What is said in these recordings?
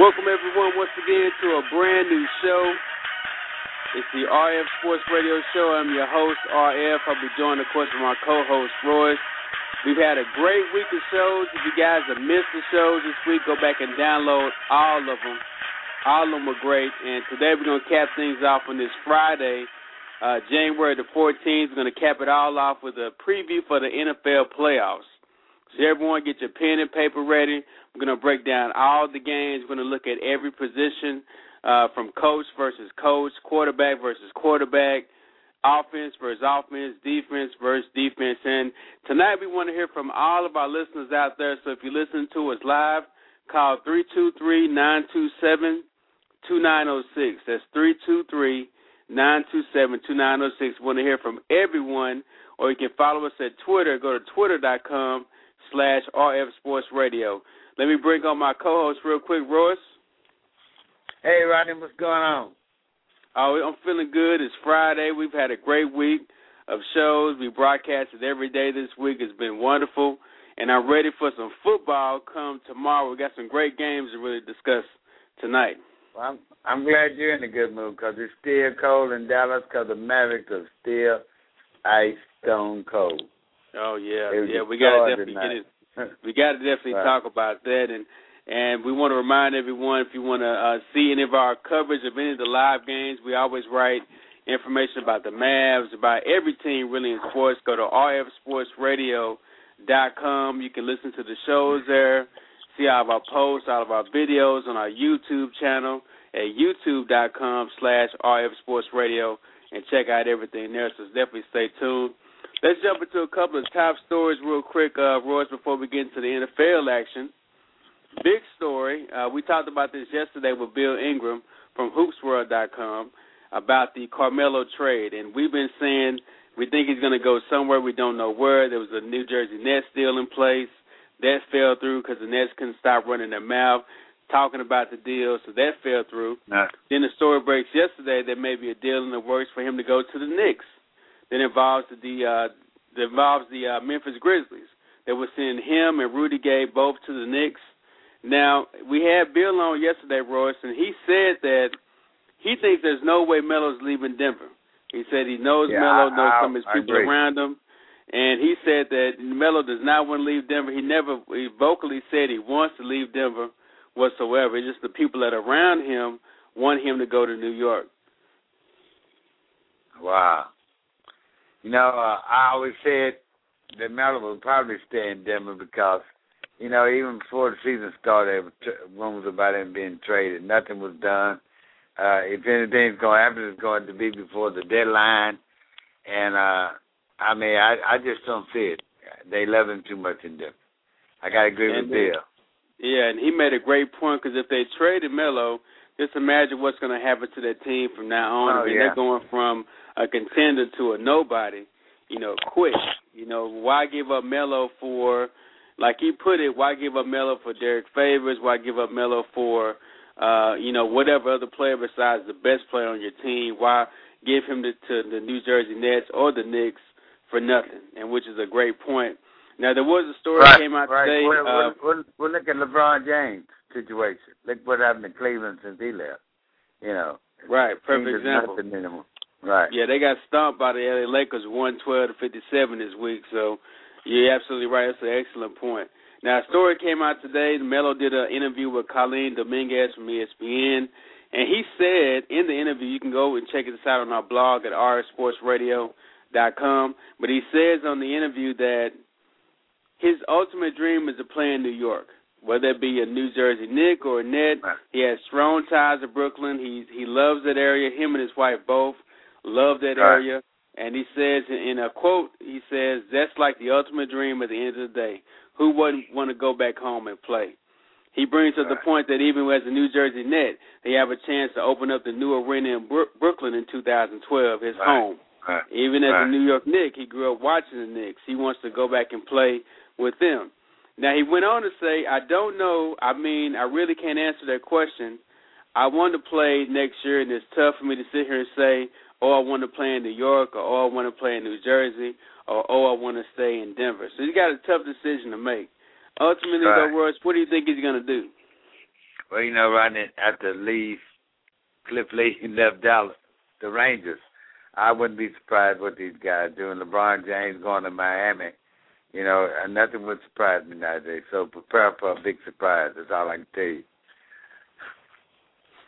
Welcome everyone once again to a brand new show. It's the RF Sports Radio Show. I'm your host, RF. I'll be joined, of course, by my co-host, Royce. We've had a great week of shows. If you guys have missed the shows this week, go back and download all of them. All of them were great. And today we're going to cap things off on this Friday, uh, January the 14th. We're going to cap it all off with a preview for the NFL playoffs. So everyone get your pen and paper ready. We're going to break down all the games. We're going to look at every position uh, from coach versus coach, quarterback versus quarterback, offense versus offense, defense versus defense. And tonight we want to hear from all of our listeners out there. So if you listen to us live, call 323-927-2906. That's 323-927-2906. We want to hear from everyone. Or you can follow us at Twitter. Go to twitter.com slash RF Sports Radio. Let me bring on my co-host real quick, Royce. Hey, Rodney, what's going on? Oh, I'm feeling good. It's Friday. We've had a great week of shows. We broadcasted every day this week. It's been wonderful, and I'm ready for some football. Come tomorrow, we got some great games to really discuss tonight. Well, I'm I'm glad you're in a good mood because it's still cold in Dallas because the Mavericks are still ice stone cold. Oh yeah, yeah. We got to definitely get it. We got to definitely right. talk about that, and and we want to remind everyone if you want to uh, see any of our coverage of any of the live games, we always write information about the Mavs, about every team really in sports. Go to rfsportsradio.com. You can listen to the shows there, see all of our posts, all of our videos on our YouTube channel at youtube.com slash rfsportsradio and check out everything there. So definitely stay tuned. Let's jump into a couple of top stories real quick, uh, Royce, before we get into the NFL action. Big story. Uh, we talked about this yesterday with Bill Ingram from HoopsWorld.com about the Carmelo trade, and we've been saying we think he's going to go somewhere. We don't know where. There was a New Jersey Nets deal in place. That fell through because the Nets couldn't stop running their mouth talking about the deal, so that fell through. Nah. Then the story breaks yesterday that may be a deal in the works for him to go to the Knicks. That involves the uh, that involves the uh, Memphis Grizzlies. They were sending him and Rudy Gay both to the Knicks. Now we had Bill on yesterday, Royce, and he said that he thinks there's no way Melo's leaving Denver. He said he knows Yeah, Melo, knows I- some of his people around him, and he said that Melo does not want to leave Denver. He never he vocally said he wants to leave Denver whatsoever. It's just the people that are around him want him to go to New York. Wow. You know, uh, I always said that Melo would probably stay in Denver because, you know, even before the season started, there were rumors about him being traded. Nothing was done. Uh, if anything's going to happen, it's going to be before the deadline. And, uh, I mean, I, I just don't see it. They love him too much in Denver. I got to agree And with then- Bill. Yeah, and he made a great point because if they traded Melo, just imagine what's going to happen to that team from now on. Oh, I mean, yeah. they're going from a contender to a nobody, you know, quick. You know, why give up Melo for, like he put it, why give up Melo for Derrick Favors? Why give up Melo for, uh, you know, whatever other player besides the best player on your team? Why give him to, to the New Jersey Nets or the Knicks for nothing? And which is a great point. Now there was a story right, that came out right. today. Well, uh, well, well, well, look at LeBron James' situation. Look what happened to Cleveland since he left. You know, Right, perfect example. nothing anymore. Right. Yeah, they got stomped by the LA Lakers, one twelve to fifty seven this week. So, You're absolutely right. That's an excellent point. Now, a story came out today. Melo did an interview with Colleen Dominguez from ESPN, and he said in the interview, you can go and check this out on our blog at rsportsradio.com. But he says on the interview that his ultimate dream is to play in New York, whether it be a New Jersey Knick or a Net. He has strong ties to Brooklyn. He he loves that area. Him and his wife both love that right. area. And he says in a quote, he says, "That's like the ultimate dream at the end of the day. Who wouldn't want to go back home and play?" He brings up right. the point that even as a New Jersey Net, they have a chance to open up the new arena in Brooklyn in 2012, his right. home. Even as a New York Knick, he grew up watching the Knicks. He wants to go back and play with them. Now he went on to say, "I don't know. I mean, I really can't answer that question. I want to play next year, and it's tough for me to sit here and say, oh, I want to play in New York, or oh, I want to play in New Jersey, or oh, I want to stay in Denver. So he's got a tough decision to make. Ultimately, right. though, Royce, what do you think he's going to do? Well, you know, right after Lee, Cliff Lee left Dallas, the Rangers, I wouldn't be surprised what these guys do. And LeBron James going to Miami, you know, nothing would surprise me nowadays. So prepare for a big surprise. That's all I can tell you.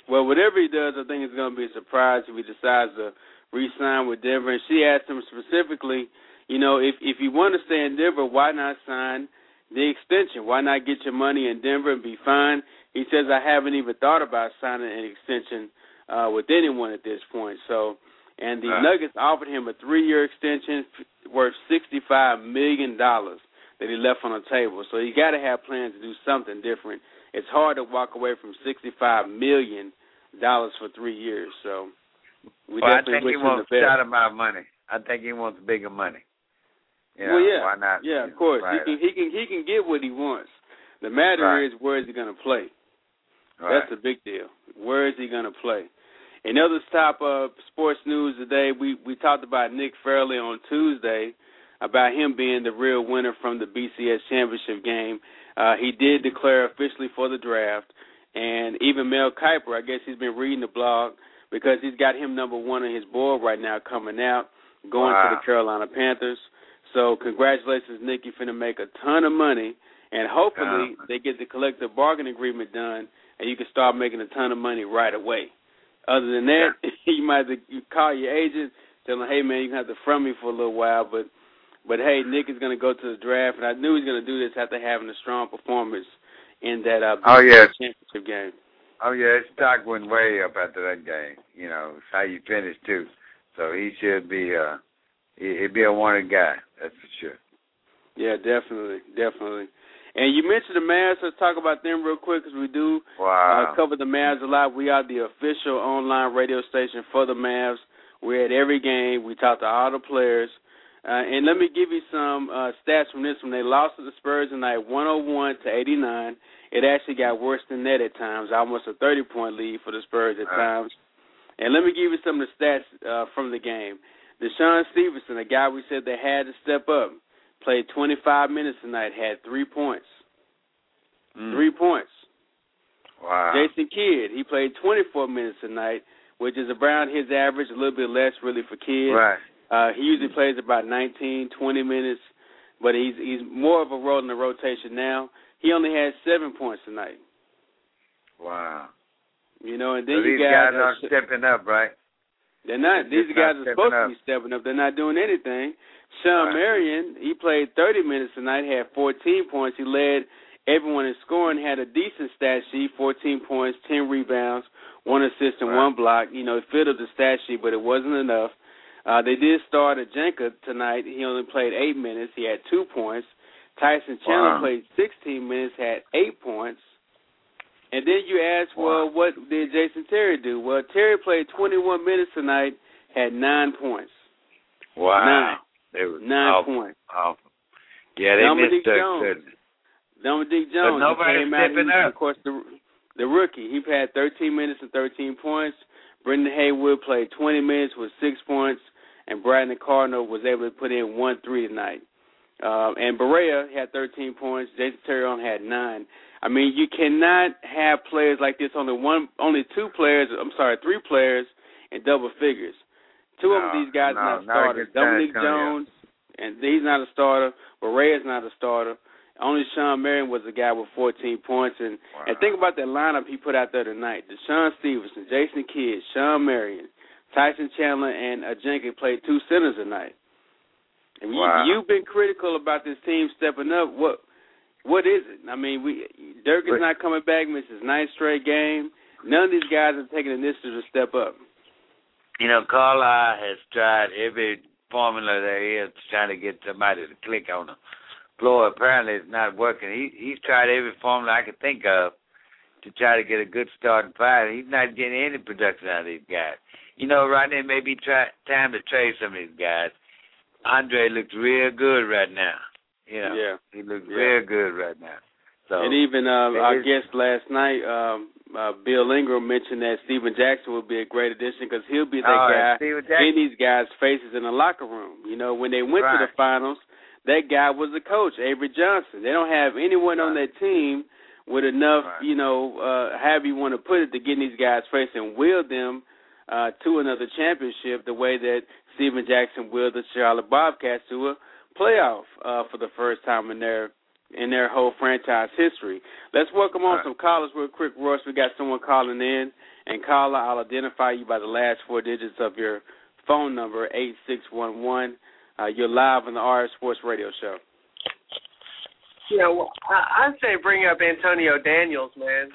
Well, whatever he does, I think it's going to be a surprise if he decides to re-sign with Denver. And she asked him specifically, you know, if if you want to stay in Denver, why not sign the extension? Why not get your money in Denver and be fine? He says, I haven't even thought about signing an extension uh, with anyone at this point. So, and the right. Nuggets offered him a three-year extension worth sixty-five million dollars that he left on the table. So you got to have plans to do something different it's hard to walk away from sixty-five million dollars for three years. So we well, definitely I think wish he him wants the best. shot amount of money. I think he wants bigger money. You know, well, yeah, why not? yeah, of course. Right. He can he can he can get what he wants. The matter right. is where is he going to play? Right. That's a big deal. Where is he going to play? In other top uh, sports news today, we we talked about Nick Fairley on Tuesday about him being the real winner from the BCS championship game. Uh, he did declare officially for the draft, and even Mel Kiper, I guess he's been reading the blog because he's got him number one on his board right now, coming out, going wow. to the Carolina Panthers. So congratulations, Nick! You're finna make a ton of money, and hopefully uh, they get the collective bargaining agreement done, and you can start making a ton of money right away. Other than that, you might have to call your agent, tell him, "Hey man, you have to front me for a little while," but but hey, Nick is going to go to the draft, and I knew he was going to do this after having a strong performance in that uh, oh, yeah. championship game. Oh yeah, his stock went way up after that game. You know, it's how you finished too. So he should be uh he'd be a wanted guy, that's for sure. Yeah, definitely, definitely. And you mentioned the Mavs. Let's talk about them real quick because we do wow. uh, cover the Mavs a lot. We are the official online radio station for the Mavs. We're at every game. We talk to all the players. Uh, and let me give you some uh, stats from this. one. they lost to the Spurs tonight, 101 to 89, it actually got worse than that at times, almost a 30 point lead for the Spurs at times. And let me give you some of the stats uh, from the game. DeShawn Stevenson, a guy we said they had to step up, played 25 minutes tonight, had three points. Mm. Three points. Wow. Jason Kidd, he played 24 minutes tonight, which is around his average, a little bit less really for Kidd. Right. Uh, he usually plays about 19, 20 minutes, but he's he's more of a role in the rotation now. He only had seven points tonight. Wow. You know, and then so you these got guys aren't stepping up, right? They're not. These guys not are supposed stepping to be stepping up. They're not doing anything. Shawn Right. Marion, he played 30 minutes tonight, had 14 points. He led everyone in scoring, had a decent stat sheet, 14 points, 10 rebounds, one assist, and Right. one block. You know, he filled up the stat sheet, but it wasn't enough. Uh, they did start Ajinça tonight. He only played eight minutes. He had two points. Tyson Chandler Wow. played 16 minutes, had eight points. And then you ask, well, what did Jason Terry do? Well, Terry played 21 minutes tonight, had nine points. Wow. Nine. They were Nine awful, points. awful. Yeah, they Dominique missed Jones. Certain. Dominique Jones, he nobody's came out, stepping he- up. of course, the the rookie. He had 13 minutes and 13 points. Brendan Haywood played 20 minutes with six points, and Brandon Cardinal was able to put in one three tonight. Um, and Barea had 13 points. Jason Terry only had nine. I mean, you cannot have players like this. Only one, only two players. I'm sorry, three players in double figures. Two of these guys no, are not starters. Dominique. Jones and he's not a starter. Is not a starter. Only Shawn Marion was a guy with 14 points, and wow. and think about that lineup he put out there tonight: DeShawn Stevenson, Jason Kidd, Shawn Marion, Tyson Chandler, and Jenkins played two centers tonight. And wow. you, you've been critical about this team stepping up. What what is it? I mean, we Dirk is not coming back. Misses ninth straight game. None of these guys are taking initiative to step up. You know, Carlisle has tried every formula there is to trying to get somebody to click on the floor. Apparently, it's not working. He he's tried every formula I could think of to try to get a good starting five. He's not getting any production out of these guys. You know, right now maybe try time to trade some of these guys. Andre looks real good right now. You know, yeah, he looks yeah. real good right now. So, and even uh, our guest last night, um, uh, Bill Ingram mentioned that Stephen Jackson would be a great addition because he'll be that oh, guy in these guys' faces in the locker room. You know, when they went right. to the finals, that guy was the coach, Avery Johnson. They don't have anyone right. on that team with enough, right. you know, uh, however you want to put it, to get in these guys' face and will them uh, to another championship the way that Stephen Jackson willed the Charlotte Bobcats to a playoff uh, for the first time in their in their whole franchise history. Let's welcome on right. some callers real quick, Royce. We got someone calling in, and caller, I'll identify you by the last four digits of your phone number, eight six one one. Uh, you're live on the RF Sports Radio Show. Yeah, well, I, I'd say bring up Antonio Daniels, man.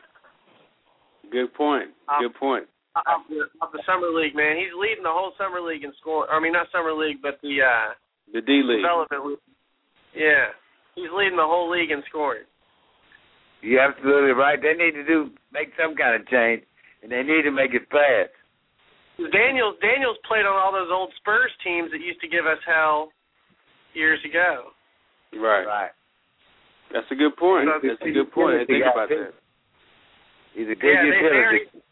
Good point. Good point. Of the, of the summer league, man, he's leading the whole summer league in score. I mean, not summer league, but the uh the D league development league. Yeah, he's leading the whole league in scoring. You're absolutely right. They need to do make some kind of change, and they need to make it fast. Daniels Daniels played on all those old Spurs teams that used to give us hell years ago. Right. Right. That's a good point. So, That's a good point. Think about that. He's a good yeah, they, they, utility.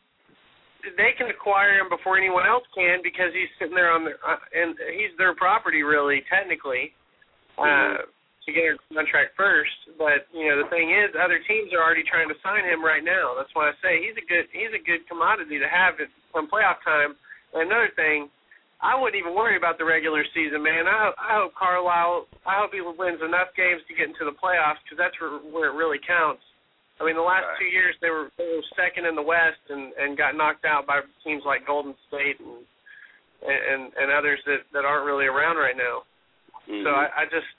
They can acquire him before anyone else can because he's sitting there on their uh, and he's their property really technically. Uh, to get a contract first, but you know the thing is, other teams are already trying to sign him right now. That's why I say he's a good he's a good commodity to have it from playoff time. And another thing, I wouldn't even worry about the regular season, man. I hope, I hope Carlisle, I hope he wins enough games to get into the playoffs because that's where, where it really counts. I mean, the last Right. two years they were they were second in the West and and got knocked out by teams like Golden State and and and others that that aren't really around right now. Mm-hmm. So I, I just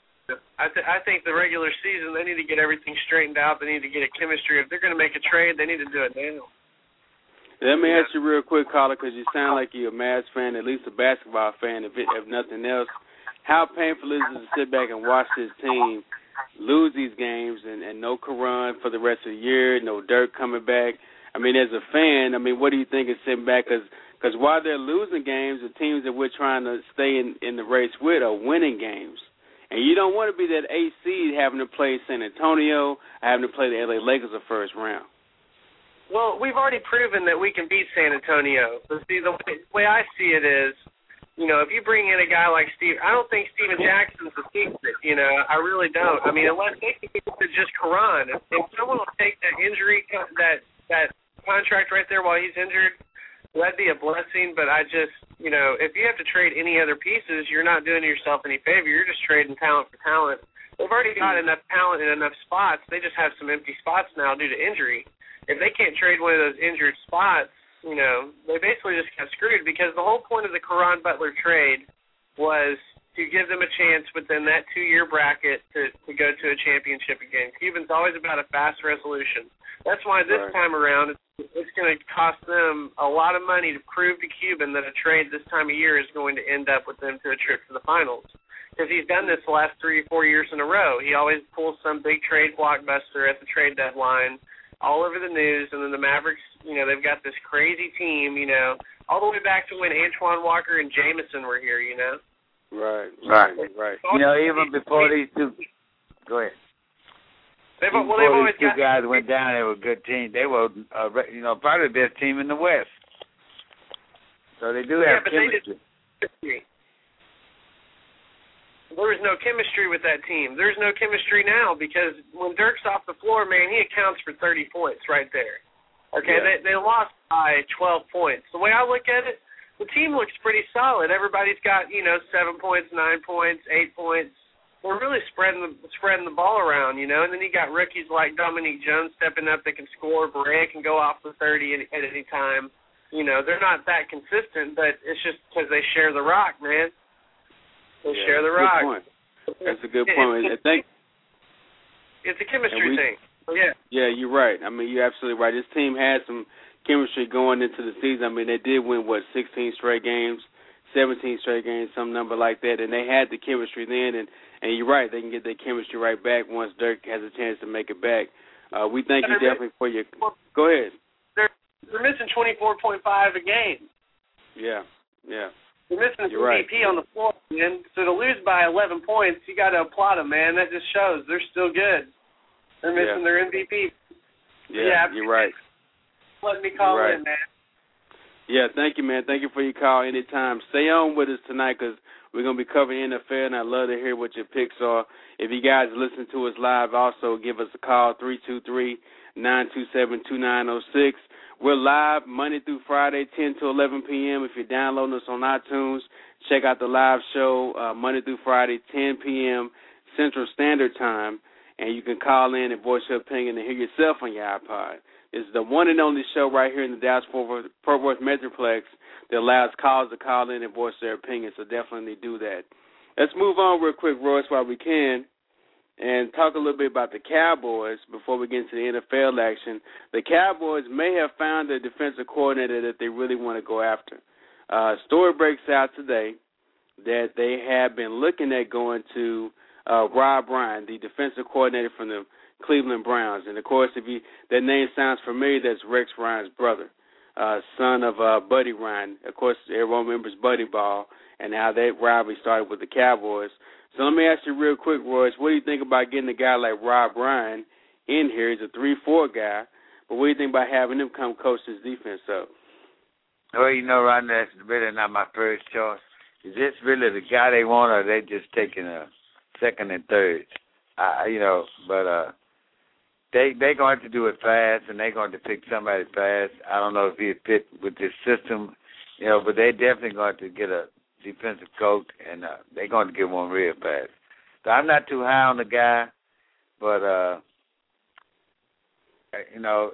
I th- I think the regular season they need to get everything straightened out. They need to get a chemistry. If they're going to make a trade, they need to do it now. Let me ask you real quick, caller, because you sound like you're a Mavs fan, at least a basketball fan, if, it, if nothing else. How painful is it to sit back and watch this team lose these games and, and no Caron for the rest of the year, no Dirk coming back? I mean, as a fan, I mean, what do you think is sitting back? Because cause while they're losing games, the teams that we're trying to stay in, in the race with are winning games. And you don't want to be that eight seed having to play San Antonio, having to play the LA Lakers in the first round. Well, we've already proven that we can beat San Antonio. But see, the way, way I see it is, you know, if you bring in a guy like Steve, I don't think Stephen Jackson's a secret. You know, I really don't. I mean, unless they can get to just Caron, if, if someone will take that injury, that that contract right there while he's injured, that'd be a blessing. But I just, you know, if you have to trade any other pieces, you're not doing yourself any favor. You're just trading talent for talent. They've already got mm-hmm. enough talent in enough spots. They just have some empty spots now due to injury. If they can't trade one of those injured spots, you know, they basically just got screwed because the whole point of the Caron Butler trade was to give them a chance within that two year bracket to, to go to a championship again. Cuban's always about a fast resolution. That's why this Right. time around it's, it's going to cost them a lot of money to prove to Cuban that a trade this time of year is going to end up with them to a trip to the finals. Because he's done this the last three or four years in a row. He always pulls some big trade blockbuster at the trade deadline, all over the news, and then the Mavericks, you know, they've got this crazy team, you know, all the way back to when Antoine Walker and Jamison were here, you know. Right, Right. right, right. You know, even before these two, go ahead. They've, Even well, they've before always these two got guys went down, they were a good team. They were, uh, you know, probably the best team in the West. So they do Yeah, have but they did- chemistry. chemistry. There was no chemistry with that team. There's no chemistry now because when Dirk's off the floor, man, he accounts for 30 points right there. Okay, Yeah. they they lost by 12 points. The way I look at it, the team looks pretty solid. Everybody's got you know seven points, nine points, eight points. We're really spreading the spreading the ball around, you know. And then you got rookies like Dominique Jones stepping up that can score. Barea can go off the thirty at, at any time. You know, they're not that consistent, but it's just because they share the rock, man. Yeah, share the rock. Point. That's a good point. I think it's a chemistry we, thing. Yeah. Yeah, you're right. I mean, you're absolutely right. This team had some chemistry going into the season. I mean, they did win what 16 straight games, 17 straight games, some number like that, and they had the chemistry then. And and you're right, they can get their chemistry right back once Dirk has a chance to make it back. Uh, we thank you definitely for your. Go ahead. They're they're missing 24.5 a game. Yeah, yeah. They're missing a You're MVP on the floor, man. So to lose by 11 points, you got to applaud them, man. That just shows they're still good. They're missing Yeah. their MVP. Yeah, Yeah, you're right. Let me call Right. in, man. Yeah, thank you, man. Thank you for your call anytime. Stay on with us tonight because we're going to be covering NFL, and I'd love to hear what your picks are. If you guys listen to us live, also give us a call, 323-927-2906. We're live Monday through Friday, 10 to 11 p.m. If you're downloading us on iTunes, check out the live show uh, Monday through Friday, 10 p.m. Central Standard Time, and you can call in and voice your opinion and hear yourself on your iPod. It's the one and only show right here in the Dallas Fort Worth, Metroplex that allows callers to call in and voice their opinion. So definitely do that. Let's move on real quick, Royce, while we can, and talk a little bit about the Cowboys before we get into the NFL action. The Cowboys may have found a defensive coordinator that they really want to go after. Uh, story breaks out today that they have been looking at going to uh, Rob Ryan, the defensive coordinator from the Cleveland Browns. And of course, if you that name sounds familiar, that's Rex Ryan's brother, uh, son of uh, Buddy Ryan. Of course, everyone remembers Buddy Ball and how that rivalry started with the Cowboys. So let me ask you real quick, Royce, what do you think about getting a guy like Rob Ryan in here? He's a three-four guy, but what do you think about having him come coach this defense up? Well, you know, Ron, that's really not my first choice. Is this really the guy they want, or they just taking a second and third? Uh, you know, but uh they they going to do it fast, and they're going to pick somebody fast. I don't know if he fit with this system, you know, but they definitely going to get a defensive coach, and uh, they're going to get one real fast. So I'm not too high on the guy, but uh you know,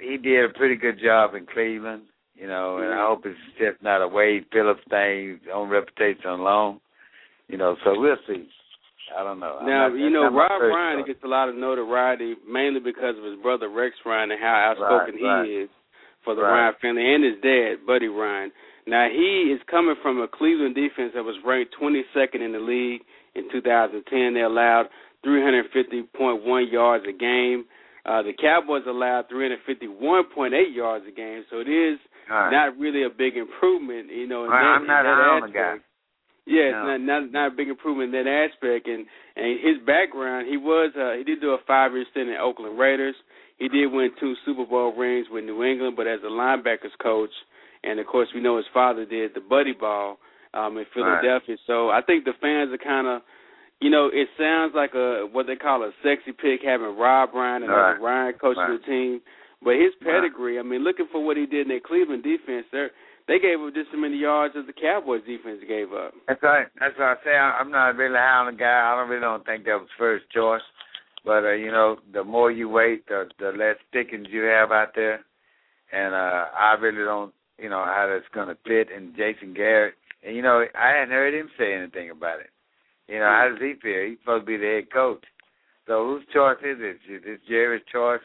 he did a pretty good job in Cleveland, you know, and I hope it's just not a Wade Phillips thing, his own reputation alone. You know, so we'll see. I don't know. Now, not- you know, Rob Ryan choice. gets a lot of notoriety mainly because of his brother Rex Ryan and how outspoken Right, right. he is for the Right. Ryan family and his dad, Buddy Ryan. Now, he is coming from a Cleveland defense that was ranked 22nd in the league in 2010. They allowed 350.1 yards a game. Uh, the Cowboys allowed 351.8 yards a game, so it is right. not really a big improvement, you know. In right, that, I'm not that aspect. guy. Yeah, it's not not not a big improvement in that aspect. And and his background, he was uh, he did do a five year stint in Oakland Raiders. He did win two Super Bowl rings with New England, but as a linebackers coach, and of course we know his father did the Buddy Ball um, in Philadelphia. So I think the fans are kind of, you know, it sounds like a what they call a sexy pick having Rob Ryan and Right. Ryan coaching Right. the team. But his Right. pedigree, I mean, looking for what he did in that Cleveland defense, they they gave up just as many yards as the Cowboys defense gave up. That's right. That's what I say. I- I'm not really high on the guy. I don't really don't think that was first choice. But uh, you know, the more you wait, the the less pickings you have out there. And uh I really don't, you know, how that's going to fit. And Jason Garrett, and you know, I hadn't heard him say anything about it. You know, how does he feel? He's supposed to be the head coach. So whose choice is it? Is this Jerry's choice,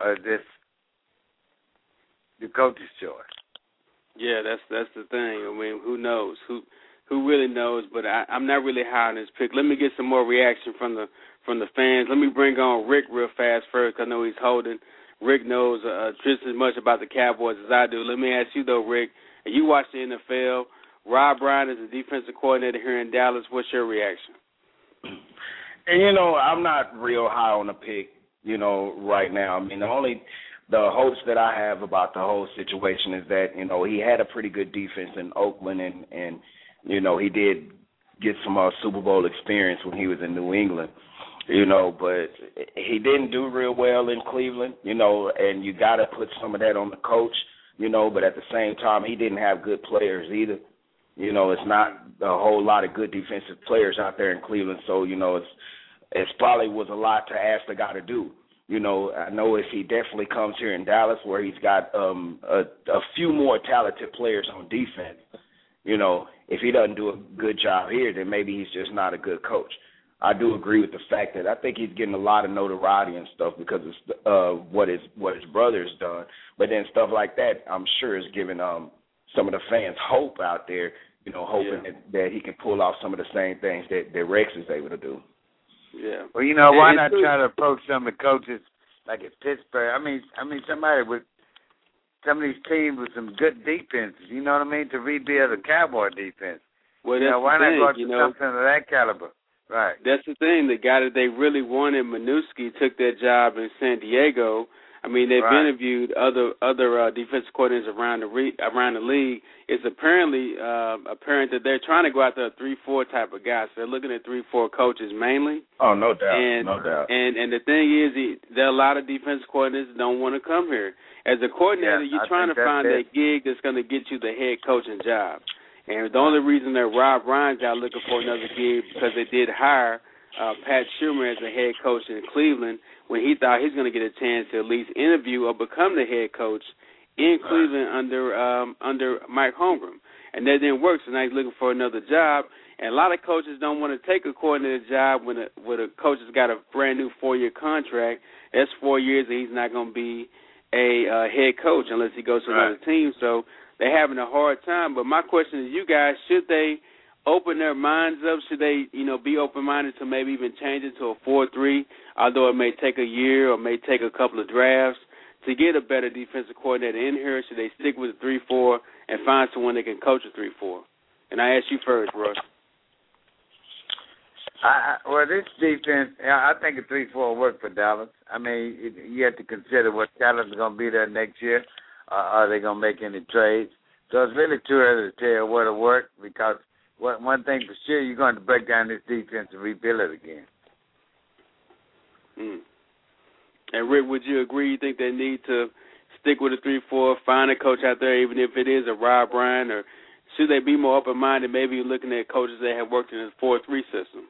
or is this the coach's choice? Yeah, that's that's the thing. I mean, who knows? Who who really knows? But I, I'm not really high on this pick. Let me get some more reaction from the from the fans. Let me bring on Rick real fast first. I know he's holding. Rick knows uh, just as much about the Cowboys as I do. Let me ask you though, Rick. You watch the NFL. Rob Ryan is the defensive coordinator here in Dallas. What's your reaction? And you know, I'm not real high on the pick, you know, right now. I mean, the only the hopes that I have about the whole situation is that you know he had a pretty good defense in Oakland, and and you know he did get some uh, Super Bowl experience when he was in New England, you know, but he didn't do real well in Cleveland, you know, and you got to put some of that on the coach. you know, but at the same time, he didn't have good players either. You know, it's not a whole lot of good defensive players out there in Cleveland, so you know, it's it's probably was a lot to ask the guy to do. You know, I know if he definitely comes here in Dallas where he's got um a, a few more talented players on defense, you know, if he doesn't do a good job here, then maybe he's just not a good coach. I do agree with the fact that I think he's getting a lot of notoriety and stuff because of uh, what his what his brother's done. But then stuff like that, I'm sure is giving um some of the fans hope out there. You know, hoping yeah. that, that he can pull off some of the same things that, that Rex is able to do. Yeah. Well, you know, why not try to approach some of the coaches like at Pittsburgh? I mean, I mean somebody with some of these teams with some good defenses. You know what I mean? To rebuild a Cowboy defense. Well, you know, why not go to you know, something of that caliber? Right. That's the thing. The guy that they really wanted, Manusky, took that job in San Diego. I mean, they've right. interviewed other other uh, defensive coordinators around the re- around the league. It's apparently uh, apparent that they're trying to go after a three four type of guy. So they're looking at three four coaches mainly. Oh, no doubt, and, no doubt. And and the thing is, he, there are a lot of defense coordinators that don't want to come here. As a coordinator, yeah, you're I trying to find it. that gig that's going to get you the head coaching job. And the only reason that Rob Ryan's out looking for another gig because they did hire uh, Pat Shurmur as the head coach in Cleveland when he thought he's going to get a chance to at least interview or become the head coach in Cleveland under um, under Mike Holmgren. And that didn't work, so now he's looking for another job. And a lot of coaches don't want to take a coordinator job when a when a coach has got a brand new four year contract. That's four years that he's not going to be a uh, head coach unless he goes to right. another team. So they're having a hard time. But my question is, you guys, should they open their minds up? Should they, you know, be open minded to maybe even change it to a four three, although it may take a year or may take a couple of drafts to get a better defensive coordinator in here? Should they stick with the three four and find someone that can coach a three four? And I ask you first, Russ. I, well, this defense, I think a three-four will work for Dallas. I mean, you have to consider what talent is going to be there next year. Uh, are they going to make any trades? So it's really too early to tell what'll work because one, one thing for sure, you're going to break down this defense and rebuild it again. Mm. And Rick, would you agree? You think they need to stick with a three-four, find a coach out there, even if it is a Rob Ryan, or should they be more open-minded, maybe looking at coaches that have worked in a four-three system?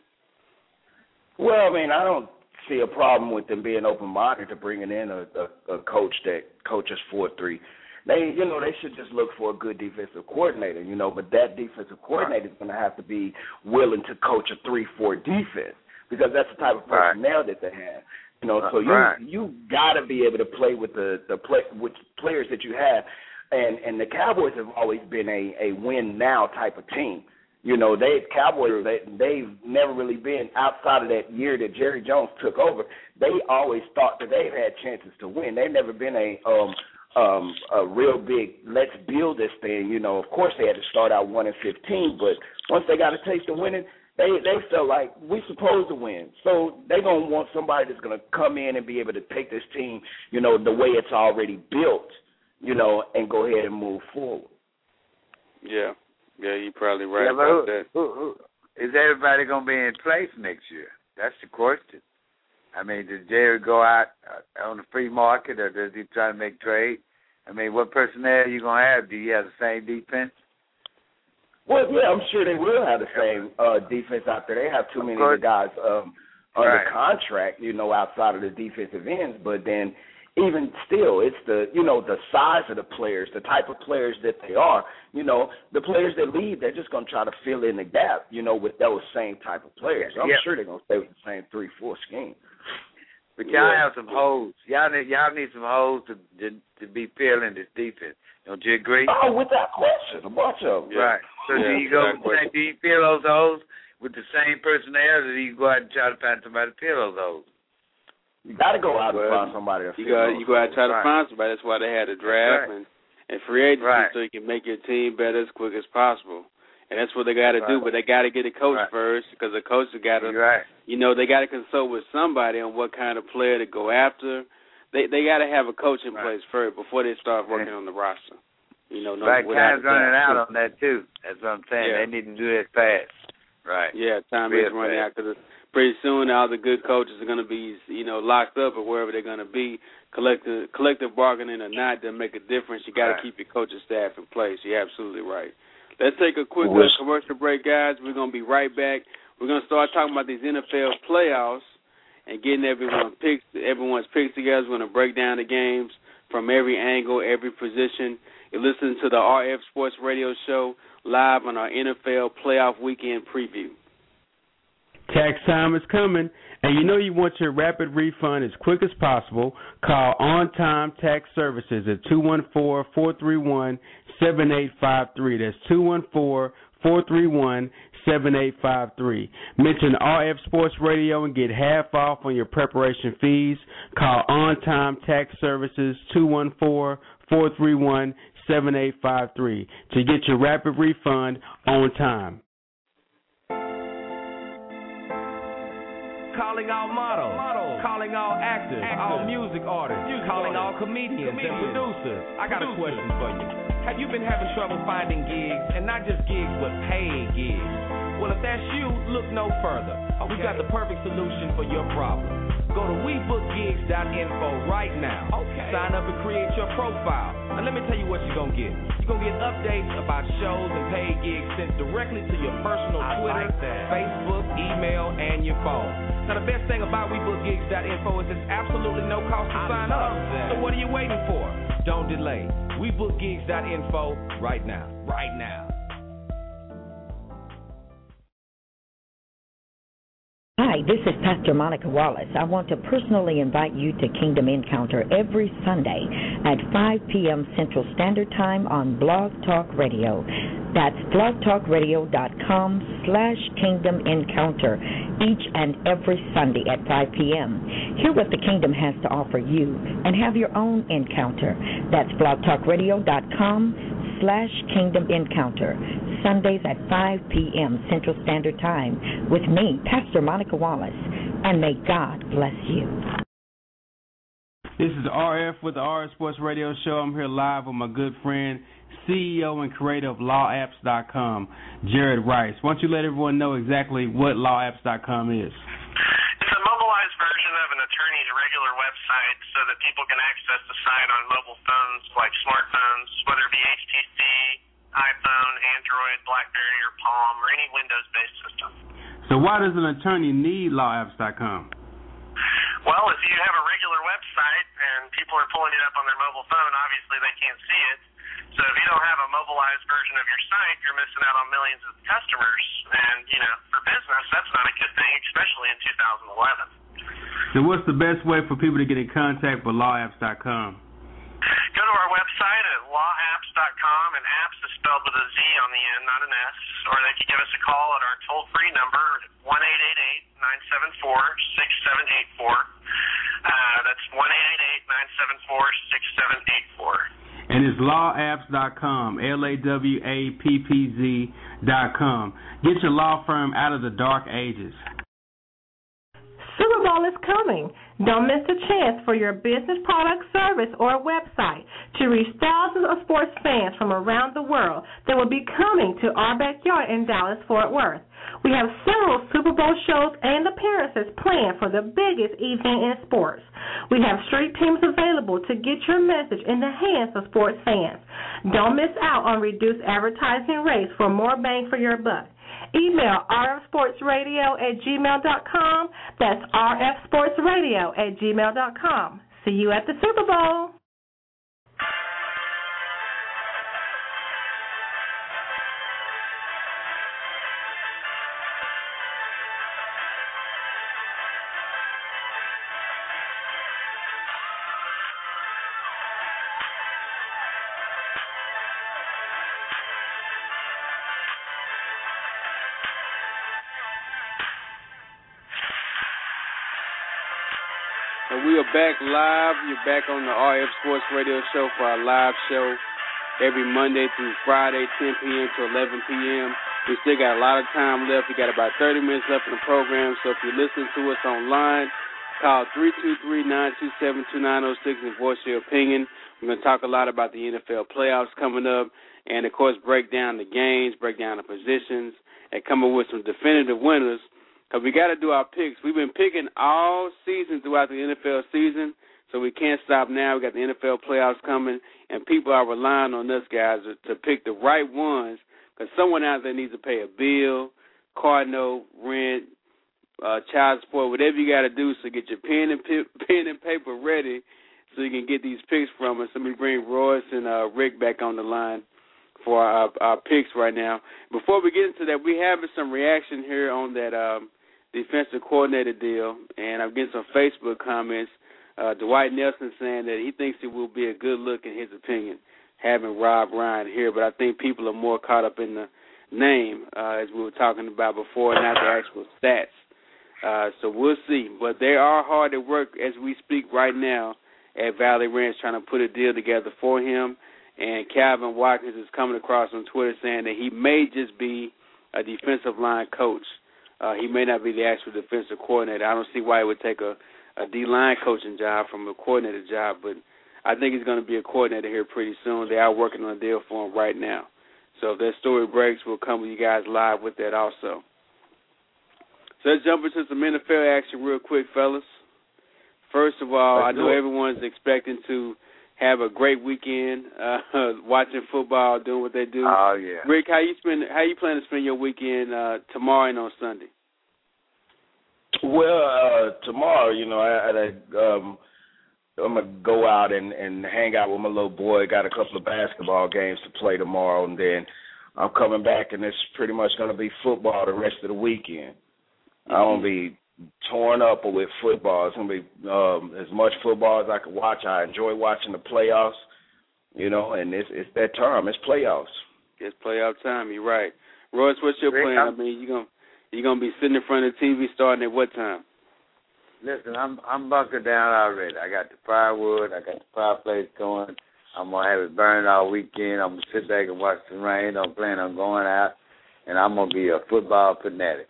Well, I mean, I don't see a problem with them being open-minded to bringing in a, a, a coach that coaches four-three. They, you know, they should just look for a good defensive coordinator, you know. But that defensive coordinator is going to have to be willing to coach a three-four defense because that's the type of personnel that they have. You know, so you right. you got to be able to play with the the play with players that you have, and and the Cowboys have always been a a win now type of team. You know, they Cowboys they they've never really been outside of that year that Jerry Jones took over. They always thought that they've had chances to win. They've never been a um um a real big let's build this thing. You know, of course they had to start out one and fifteen, but once they got a taste of winning, they they felt like we supposed to win. So they gonna want somebody that's gonna come in and be able to take this team, you know, the way it's already built, you know, and go ahead and move forward. Yeah. Yeah, you're probably right yeah, about who, that. Who, who, is everybody going to be in place next year? That's the question. I mean, does Jerry go out uh, on the free market, or does he try to make trade? I mean, what personnel are you going to have? Do you have the same defense? Well, yeah, I'm sure they will have the same uh defense out there. They have too many of the guys um under right. contract, you know, outside of the defensive ends. But then even still, it's the you know the size of the players, the type of players that they are. You know, the players that leave, they're just going to try to fill in the gap. You know, with those same type of players. I'm Yep. sure they're going to stay with the same three four scheme. But y'all Yeah. have some holes. Y'all need y'all need some holes to to, to be filled in this defense. Don't you agree? Oh, without question, a bunch of them. Yeah. Right. So Yeah, do you go? without. Do you fill those holes with the same personnel, or do you go out and try to find somebody to fill those holes? You got to go out and find somebody to You got you got to try to Right. find somebody. That's why they had a draft right. and and free agency Right. so you can make your team better as quick as possible. And that's what they got to do. But they got to get a coach first because the coach has got to, right. you know, they got to consult with somebody on what kind of player to go after. They they got to have a coach in place first before they start working on the roster. You know, no, right. Time's running out on that too. That's what I'm saying. Yeah. They need to do that fast. Right. Yeah, time Real is running fast. out because pretty soon all the good coaches are going to be, you know, locked up or wherever they're going to be. Collective collective bargaining or not to make a difference. You got to right. keep your coaching staff in place. You're absolutely right. Let's take a quick uh, commercial break, guys. We're going to be right back. We're going to start talking about these NFL playoffs and getting everyone picks, everyone's picks together. We're going to break down the games from every angle, every position. You're listening to the RF Sports Radio Show live on our NFL playoff weekend preview. Tax time is coming, and you know you want your rapid refund as quick as possible. Call On Time Tax Services at 214-431-7853. That's 214-431-7853. Mention RF Sports Radio and get half off on your preparation fees. Call On Time Tax Services 214-431-7853 to get your rapid refund on time. Calling all models, models. calling all actors, actors. all music artists, music calling artists. all comedians, comedians, and producers. I got producers. a question for you. Have you been having trouble finding gigs, and not just gigs, but paid gigs? Well, if that's you, look no further. Okay. We got the perfect solution for your problem. Go to WeBookGigs.info right now. Okay. Sign up and create your profile. And let me tell you what you're going to get. You're going to get updates about shows and paid gigs sent directly to your personal I Twitter, like Facebook, email, and your phone. Now, the best thing about WeBookGigs.info is it's absolutely no cost to I sign up. That. So what are you waiting for? Don't delay. WeBookGigs.info right now. Right now. Hi, this is Pastor Monica Wallace. I want to personally invite you to Kingdom Encounter every Sunday at 5 p.m. Central Standard Time on Blog Talk Radio. That's blogtalkradio.com slash Kingdom Encounter each and every Sunday at 5 p.m. Hear what the Kingdom has to offer you and have your own encounter. That's blogtalkradio.com slash Kingdom Encounter. Sundays at 5 p.m. Central Standard Time with me, Pastor Monica Wallace, and may God bless you. This is RF with the RF Sports Radio Show. I'm here live with my good friend, CEO and creator of LawAppz.com, Jared Rice. Why don't you let everyone know exactly what LawAppz.com is? It's a mobilized version of an attorney's regular website so that people can access the site on mobile phones like smartphones, iPhone, Android, BlackBerry, or Palm, or any Windows-based system. So why does an attorney need lawappz.com? Well, if you have a regular website and people are pulling it up on their mobile phone, obviously they can't see it. So if you don't have a mobilized version of your site, you're missing out on millions of customers. And, you know, for business, that's not a good thing, especially in 2011. So what's the best way for people to get in contact with lawappz.com? Go to our website at lawappz.com, and apps is spelled with a Z on the end, not an S. Or they can give us a call at our toll free number, 1 974 6784. Uh, that's 1 974 6784. And it's lawappz.com, L A W A P P Z.com. Get your law firm out of the dark ages. Super Bowl is coming. Don't miss the chance for your business product, service, or website to reach thousands of sports fans from around the world that will be coming to our backyard in Dallas, Fort Worth. We have several Super Bowl shows and appearances planned for the biggest evening in sports. We have street teams available to get your message in the hands of sports fans. Don't miss out on reduced advertising rates for more bang for your buck. Email rfsportsradio at gmail.com. That's rfsportsradio at gmail.com. See you at the Super Bowl. We are back live. You're back on the RF Sports Radio Show for our live show every Monday through Friday, 10 p.m. to 11 p.m. We still got a lot of time left. We got about 30 minutes left in the program. So if you're listening to us online, call 323-927-2906 and voice your opinion. We're going to talk a lot about the NFL playoffs coming up and, of course, break down the games, break down the positions, and come up with some definitive winners because we got to do our picks. We've been picking all season throughout the NFL season, so we can't stop now. We got the NFL playoffs coming, and people are relying on us guys to, pick the right ones because someone out there needs to pay a bill, car note, rent, uh, child support, whatever you got to do. So get your pen and pen and paper ready so you can get these picks from us. Let me bring Royce and uh, Rick back on the line for our, our picks right now. Before we get into that, we have some reaction here on that um, defensive coordinator deal, and I'm getting some Facebook comments. Uh, Dwight Nelson saying that he thinks it will be a good look in his opinion having Rob Ryan here, but I think people are more caught up in the name uh, as we were talking about before, not the actual stats. Uh, so we'll see. But they are hard at work as we speak right now at Valley Ranch trying to put a deal together for him. And Calvin Watkins is coming across on Twitter saying that he may just be a defensive line coach. Uh, he may not be the actual defensive coordinator. I don't see why he would take a, a D line coaching job from a coordinator job, but I think he's going to be a coordinator here pretty soon. They are working on a deal for him right now. So if that story breaks, we'll come with you guys live with that also. So let's jump into some NFL action real quick, fellas. First of all, I know everyone's expecting to have a great weekend uh, watching football, doing what they do. Oh yeah. Rick, how you spend? How you plan to spend your weekend uh, tomorrow and on Sunday? Well, uh, tomorrow, you know, I, I um, I'm gonna go out and and hang out with my little boy. Got a couple of basketball games to play tomorrow, and then I'm coming back, and it's pretty much gonna be football the rest of the weekend. Mm-hmm. I'm gonna be torn up with football. It's gonna be um, as much football as I can watch. I enjoy watching the playoffs, you know, and it's it's that time. It's playoffs. It's playoff time. You're right. Royce, what's your plan? I mean, you gonna you gonna be sitting in front of the TV starting at what time? Listen, I'm I'm bunkered down already. I got the firewood. I got the fireplace going. I'm gonna have it burn all weekend. I'm gonna sit back and watch the rain. Don't plan on going out, and I'm gonna be a football fanatic.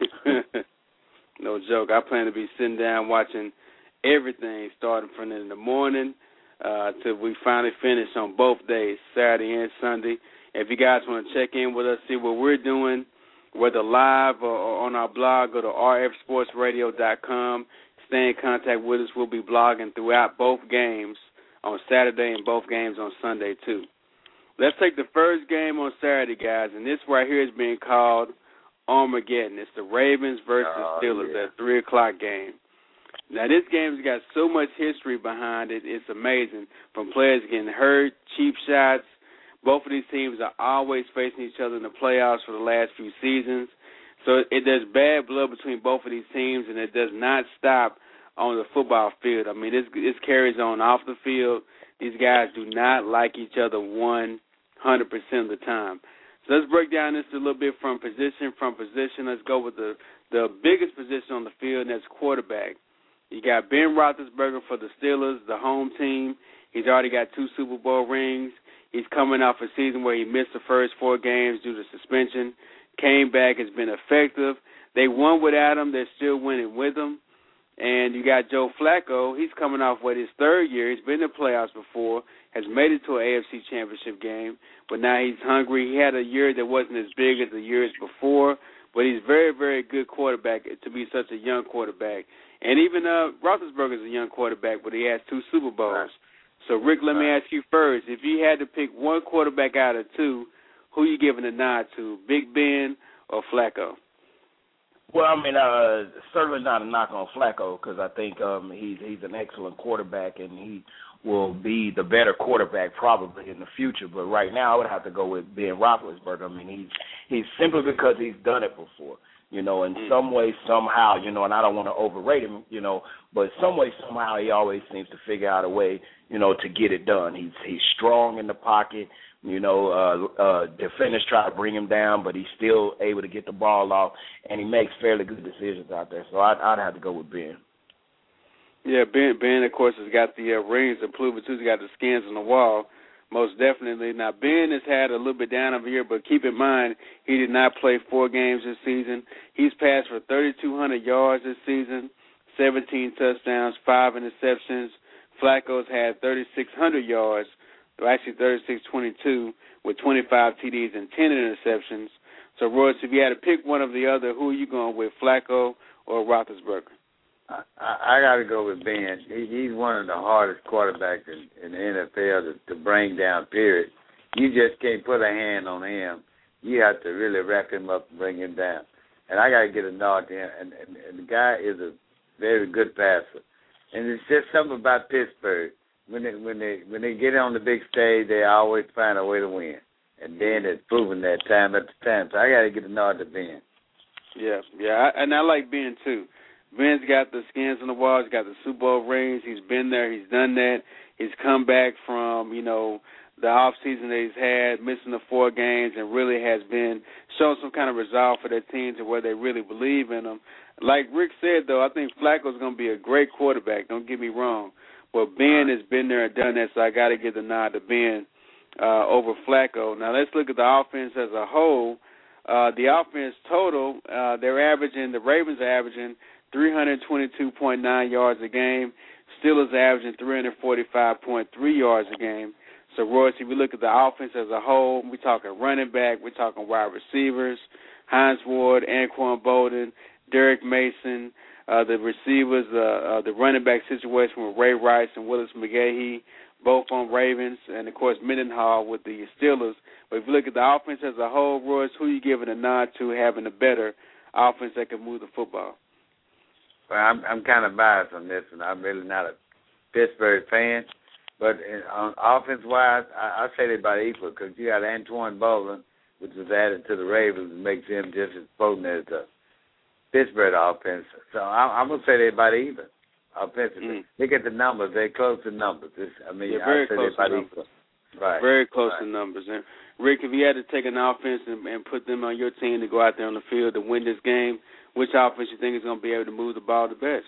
no joke. I plan to be sitting down watching everything starting from in the morning uh till we finally finish on both days, Saturday and Sunday. If you guys want to check in with us, see what we're doing whether live or, or on our blog, go to rfsportsradio.com. Stay in contact with us. We'll be blogging throughout both games on Saturday and both games on Sunday, too. Let's take the first game on Saturday, guys, and this right here is being called Armageddon. It's the Ravens versus oh, Steelers, yeah. that 3 o'clock game. Now, this game's got so much history behind it, it's amazing. From players getting hurt, cheap shots, both of these teams are always facing each other in the playoffs for the last few seasons. So it, there's bad blood between both of these teams, and it does not stop on the football field. I mean, this this carries on off the field. These guys do not like each other one hundred percent of the time. So let's break down this a little bit from position from position. Let's go with the the biggest position on the field, and that's quarterback. You got Ben Roethlisberger for the Steelers, the home team. He's already got two Super Bowl rings. He's coming off a season where he missed the first four games due to suspension. Came back, has been effective. They won without him. They're still winning with him. And you got Joe Flacco. He's coming off what his third year. He's been in the playoffs before. Has made it to an AFC Championship game, but now he's hungry. He had a year that wasn't as big as the years before, but he's very, very good quarterback to be such a young quarterback. And even uh, Roethlisberger is a young quarterback, but he has two Super Bowls. So, Rick, let me ask you first: if you had to pick one quarterback out of two, who you giving a nod to, Big Ben or Flacco? Well, I mean, uh, certainly not a knock on Flacco because I think um, he's he's an excellent quarterback and he will be the better quarterback probably in the future. But right now, I would have to go with Ben Roethlisberger. I mean, he's he's simply because he's done it before you know, in some way, somehow, you know, and I don't want to overrate him, you know, but some way, somehow, he always seems to figure out a way, you know, to get it done. He's he's strong in the pocket, you know. Uh, uh, defenders try to bring him down, but he's still able to get the ball off, and he makes fairly good decisions out there. So I'd, I'd have to go with Ben. Yeah, Ben. Ben, of course, has got the uh, rings and. He's got the skins on the wall. Most definitely. Now Ben has had a little bit down a year, but keep in mind he did not play four games this season. He's passed for 3,200 yards this season, 17 touchdowns, five interceptions. Flacco's had 3,600 yards, actually 3,622 with 25 TDs and 10 interceptions. So, Royce, if you had to pick one of the other, who are you going with, Flacco or Roethlisberger? I, I, got to go with Ben. He, he's one of the hardest quarterbacks in, in the NFL to, to bring down. Period. You just can't put a hand on him. You have to really wrap him up and bring him down. And I got to get a nod to him. And, and, and the guy is a very good passer. And it's just something about Pittsburgh. When they when they when they get on the big stage, they always find a way to win. And Ben has proven that time after time. So I got to get a nod to Ben. Yeah, yeah, I, and I like Ben too. Ben's got the skins on the walls. He's got the Super Bowl rings. He's been there. He's done that. He's come back from you know the off season that he's had, missing the four games, and really has been shown some kind of resolve for their team to where they really believe in him. Like Rick said, though, I think Flacco's going to be a great quarterback. Don't get me wrong, but Ben has been there and done that, so I got to give the nod to Ben uh, over Flacco. Now let's look at the offense as a whole. Uh, the offense total, uh, they're averaging. The Ravens are averaging 322.9 yards a game. Steelers averaging 345.3 yards a game. So, Royce, if we look at the offense as a whole, we're talking running back, we're talking wide receivers, Hines Ward, Anquan Boldin, Derrick Mason, uh, the receivers, uh, uh, the running back situation with Ray Rice and Willis McGahee, both on Ravens, and of course Mendenhall with the Steelers. But if you look at the offense as a whole, Royce, who are you giving a nod to having a better offense that can move the football? Well, I'm I'm kind of biased on this, and I'm really not a Pittsburgh fan. But in, on offense wise, I, I say they're about equal because you got Anquan Boldin, which was added to the Ravens, and makes him just as potent as the Pittsburgh offense. So I, I'm gonna say they're about even offensively. Mm. Look at the numbers; they're close to numbers. It's, I mean, yeah, I say they're about equal. Right. Very close right. to numbers. And Rick, if you had to take an offense and, and put them on your team to go out there on the field to win this game, which offense you think is going to be able to move the ball the best?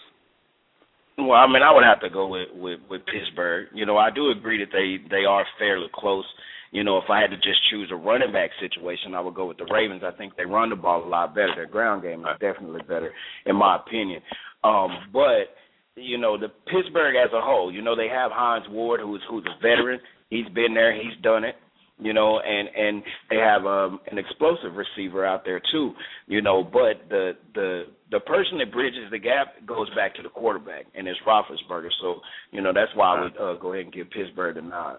Well, I mean, I would have to go with with, with Pittsburgh. You know, I do agree that they they are fairly close. You know, if I had to just choose a running back situation, I would go with the Ravens. I think they run the ball a lot better. Their ground game is definitely better, in my opinion. Um, but you know, the Pittsburgh as a whole, you know, they have Hines Ward, who's who's a veteran. He's been there. He's done it you know, and and they have um, an explosive receiver out there too, you know. But the the the person that bridges the gap goes back to the quarterback, and it's Roethlisberger. So you know that's why I would uh, go ahead and give Pittsburgh the nod.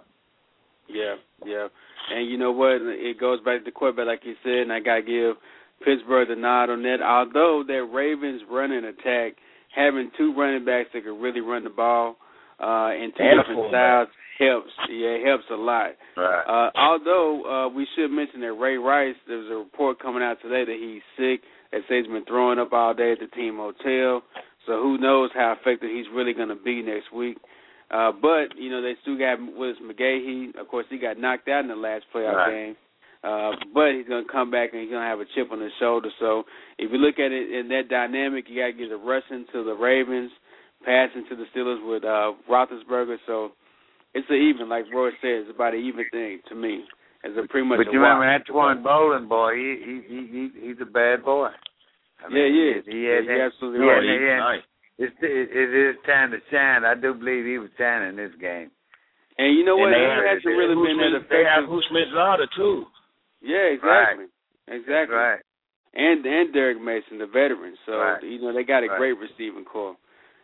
Yeah, yeah, and you know what? It goes back to the quarterback, like you said, and I gotta give Pittsburgh the nod on that. Although that Ravens running attack, having two running backs that can really run the ball uh, in two and different styles helps. Yeah, it helps a lot. Right. Uh, although uh, we should mention that Ray Rice, there's a report coming out today that he's sick. They say he's been throwing up all day at the team hotel. So who knows how effective he's really going to be next week. Uh, but you know they still got Willis McGahee. Of course, he got knocked out in the last playoff right. game. Uh, but he's going to come back and he's going to have a chip on his shoulder. So if you look at it in that dynamic, you got to get the rushing to the Ravens, passing to the Steelers with uh, Roethlisberger. So it's an even, like Roy says, it's about an even thing to me. It's a pretty much. But you remember Anquan Boldin, boy? He he he he he's a bad boy. I mean, yeah, yeah, he, he had yeah, that, absolutely he right. Had, he had, nice. It's it, it is time to shine. I do believe he was shining in this game. And you know what? And He they have, hasn't really been that They have effective. Houshmandzadeh too. Yeah, exactly, exactly. Right. And and Derrick Mason, the veteran. So Right. you know they got a Right. great receiving corps.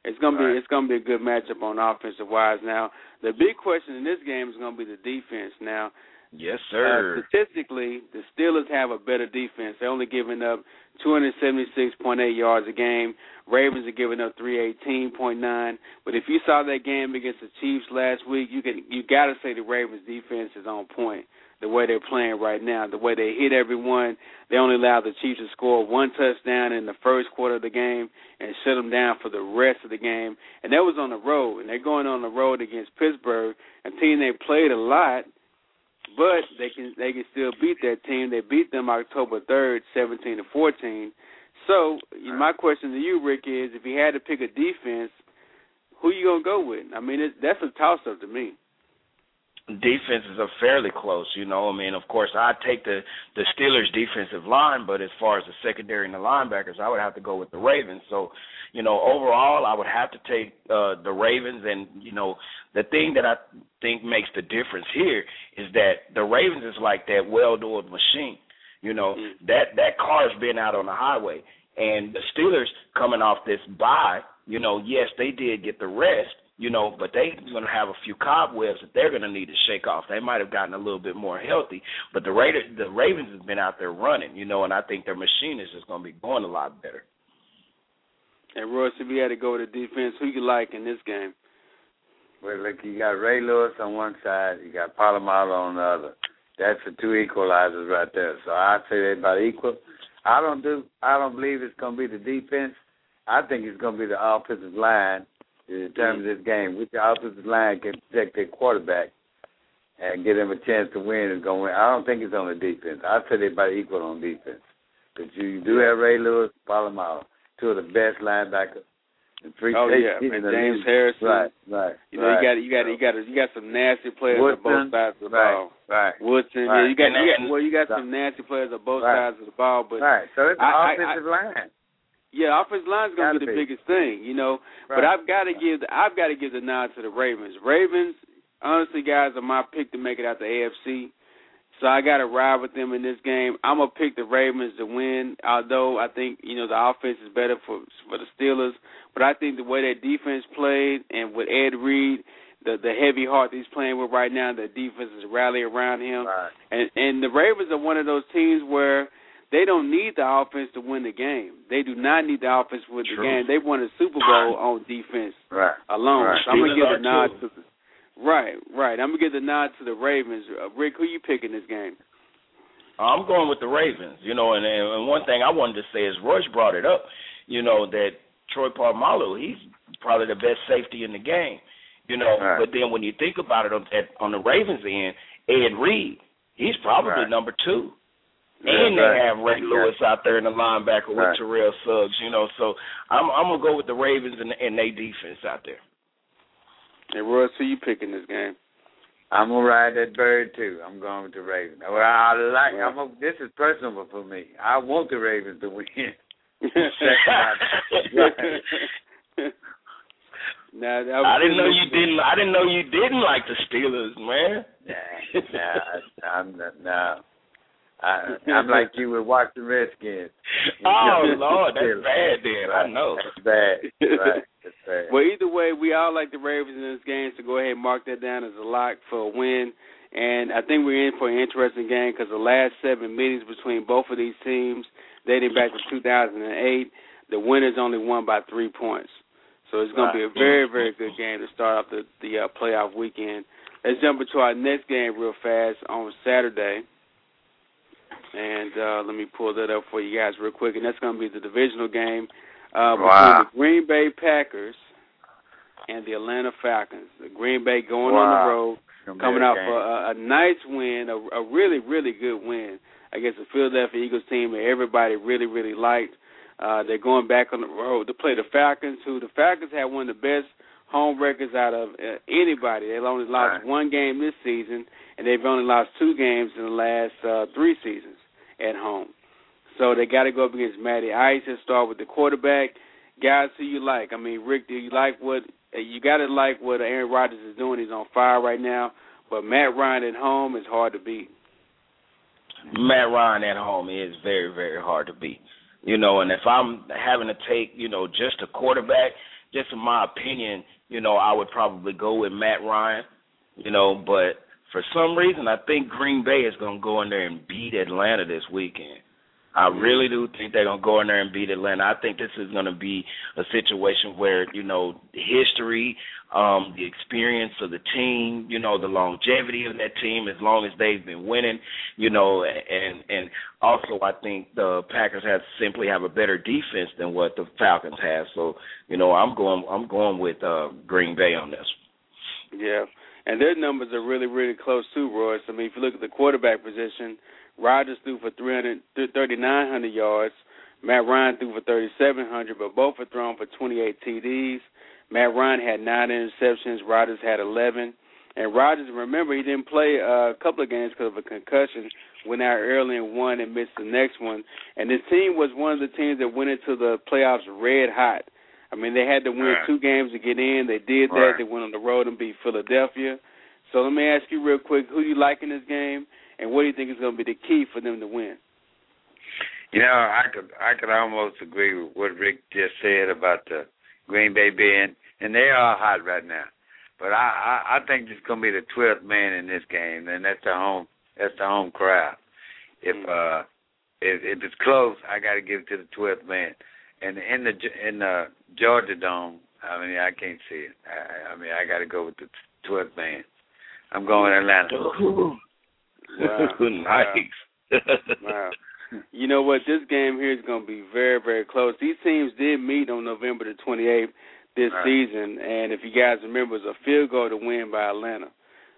It's gonna be Right. it's gonna be a good matchup on offensive wise. Now the big question in this game is gonna be the defense. Now Yes, uh, sir. statistically, the Steelers have a better defense. They're only giving up 276.8 yards a game. Ravens are giving up 318.9. But if you saw that game against the Chiefs last week, you can you got to say the Ravens defense is on point. The way they're playing right now, the way they hit everyone, they only allowed the Chiefs to score one touchdown in the first quarter of the game and shut them down for the rest of the game. And that was on the road, and they're going on the road against Pittsburgh, a team they played a lot but they can they can still beat that team. They beat them October third, seventeen to fourteen. So my question to you, Rick, is if you had to pick a defense, who you gonna go with? I mean, it, that's a toss up to me. Defenses are fairly close. You know, I mean, of course, I take the the Steelers' defensive line, but as far as the secondary and the linebackers, I would have to go with the Ravens. So, you know, overall, I would have to take uh, the Ravens. And you know, the thing that I think makes the difference here is that the Ravens is like that well-oiled machine. You know that that car's been out on the highway, and the Steelers coming off this bye. You know, yes, they did get the rest. You know, but they're going to have a few cobwebs that they're going to need to shake off. They might have gotten a little bit more healthy, but the Raiders, the Ravens have been out there running. You know, and I think their machine is just going to be going a lot better. And Royce, if we had to go to defense, who you like in this game? Well, look, you got Ray Lewis on one side, you got Polamalu on the other. That's the two equalizers right there. So I say they're about equal. I don't do. I don't believe it's going to be the defense. I think it's going to be the offensive line to determine this game. Which offensive line can protect their quarterback and give them a chance to win is going win. I don't think it's on the defense. I say they're about equal on defense. But you do have Ray Lewis, Polamalu, two of the best linebackers oh, And Three oh yeah, and James Harrison. Right, right. You know, right. you got you got you got you got some nasty players Woodson, on both sides of the right, ball. Right. Woodson, right. yeah, you got you got well, you got some nasty players on both right. sides of the ball, but right. So it's I, offensive I, line. Yeah, offensive line's gonna be the be. biggest thing, you know. Right. But I've got to give the, I've got to give the nod to the Ravens. Ravens, honestly, guys, are my pick to make it out the AFC. So I got to ride with them in this game. I'm gonna pick the Ravens to win. Although I think you know the offense is better for for the Steelers, but I think the way that defense played and with Ed Reed, the the heavy heart that he's playing with right now, the defense is rallying around him. Right. And and the Ravens are one of those teams where they don't need the offense to win the game. They do not need the offense to win the game. They won a Super Bowl on defense Right. alone. Right. So I'm gonna give a nod too. to the Right, right. I'm gonna give the nod to the Ravens. Uh, Rick, who you picking this game? I'm going with the Ravens, you know, and, and one thing I wanted to say is Royce brought it up, you know, that Troy Polamalu, he's probably the best safety in the game, you know. Right. But then when you think about it on, at, on the Ravens end, Ed Reed, he's probably Right. number two. Yeah, and they right. have Ray Lewis out there in the linebacker with Right. Terrell Suggs, you know. So I'm I'm gonna go with the Ravens and, and their defense out there. And Royce, who you picking this game? I'm gonna ride that bird too. I'm going with the Ravens. Well, I like. I'm. A, this is personal for me. I want the Ravens to win. now, that was I didn't know you didn't. I didn't know you didn't like the Steelers, man. Nah, nah, I'm not. Nah. I, I'm like you with Washington Redskins. Oh Lord, that's bad. Then I know. That's bad. Right. That's bad. Well, either way, we all like the Ravens in this game, so go ahead and mark that down as a lock for a win. And I think we're in for an interesting game because the last seven meetings between both of these teams, dating back to 2008, the winners only won by three points. So it's going to be a very, very good game to start off the, the uh, playoff weekend. Let's jump into our next game real fast on Saturday. And uh, let me pull that up for you guys real quick. And that's going to be the divisional game uh, between Wow. the Green Bay Packers and the Atlanta Falcons. The Green Bay going on the road, coming out game. for a, a nice win, a, a really, really good win against the Philadelphia Eagles team that everybody really, really liked. Uh, they're going back on the road to play the Falcons, who the Falcons have one of the best home records out of uh, anybody. They've only lost Right. one game this season, and they've only lost two games in the last uh, three seasons at home. So they got to go up against Matty Ice and start with the quarterback. Guys, who you like? I mean, Rick, do you like what uh, you got to like what Aaron Rodgers is doing? He's on fire right now, but Matt Ryan at home is hard to beat. Matt Ryan at home is very, very hard to beat. You know, and if I'm having to take, you know, just a quarterback, just in my opinion, you know, I would probably go with Matt Ryan. You know, but for some reason, I think Green Bay is going to go in there and beat Atlanta this weekend. I really do think they're gonna go in there and beat Atlanta. I think this is gonna be a situation where you know history, um, the experience of the team, you know the longevity of that team, as long as they've been winning, you know, and and also I think the Packers have simply have a better defense than what the Falcons have. So you know I'm going I'm going with uh, Green Bay on this. Yeah, and their numbers are really, really close too, Royce. I mean, if you look at the quarterback position, Rodgers threw for 300, 3,900 yards. Matt Ryan threw for 3,700, but both are thrown for 28 TDs. Matt Ryan had nine interceptions. Rodgers had 11. And Rodgers, remember, he didn't play uh, a couple of games because of a concussion. Went out early and won and missed the next one. And this team was one of the teams that went into the playoffs red hot. I mean, they had to win Right. two games to get in. They did that. Right. They went on the road and beat Philadelphia. So let me ask you real quick, who you like in this game, and what do you think is going to be the key for them to win? You know, I could I could almost agree with what Rick just said about the Green Bay being, and they are hot right now. But I I, I think it's gonna be the twelfth man in this game, and that's the home that's the home crowd. If uh if if it's close, I got to give it to the twelfth man. And in the in the Georgia Dome, I mean I can't see it. I, I mean I got to go with the twelfth man. I'm going to Atlanta. Wow. nice. wow. You know what? This game here is going to be very, very close. These teams did meet on November the 28th this Right. season, and if you guys remember, it was a field goal to win by Atlanta.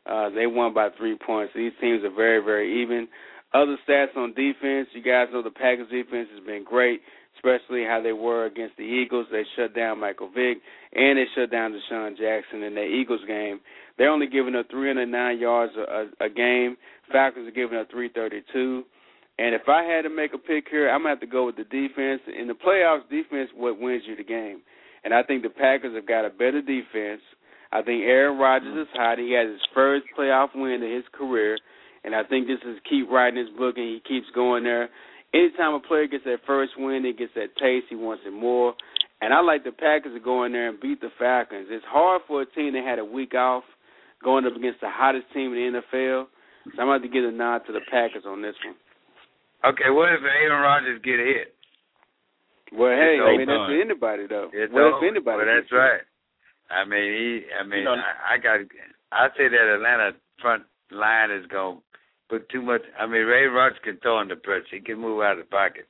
Uh, they won by three points. These teams are very, very even. Other stats on defense, you guys know the Packers defense has been great, especially how they were against the Eagles. They shut down Michael Vick, and they shut down DeSean Jackson in their Eagles game. They're only giving up 309 yards a, a, a game. Falcons are giving up 332. And if I had to make a pick here, I'm gonna have to go with the defense. In the playoffs, defense what wins you the game. And I think the Packers have got a better defense. I think Aaron Rodgers is hot. He has his first playoff win of his career, and I think this is keep writing his book, and he keeps going there. Anytime a player gets that first win, he gets that taste. He wants it more. And I like the Packers to go in there and beat the Falcons. It's hard for a team that had a week off going up against the hottest team in the NFL. So I'm about to have give a nod to the Packers on this one. Okay, what if Aaron Rodgers get hit? Well, hey, It's I mean that's for anybody though. It's what over. if anybody? Well, that's gets hit? right. I mean, he. I mean, You know- I, I got. I say that Atlanta front line is going to put too much. I mean, Ray Rodgers can throw under pressure. He can move out of the pocket.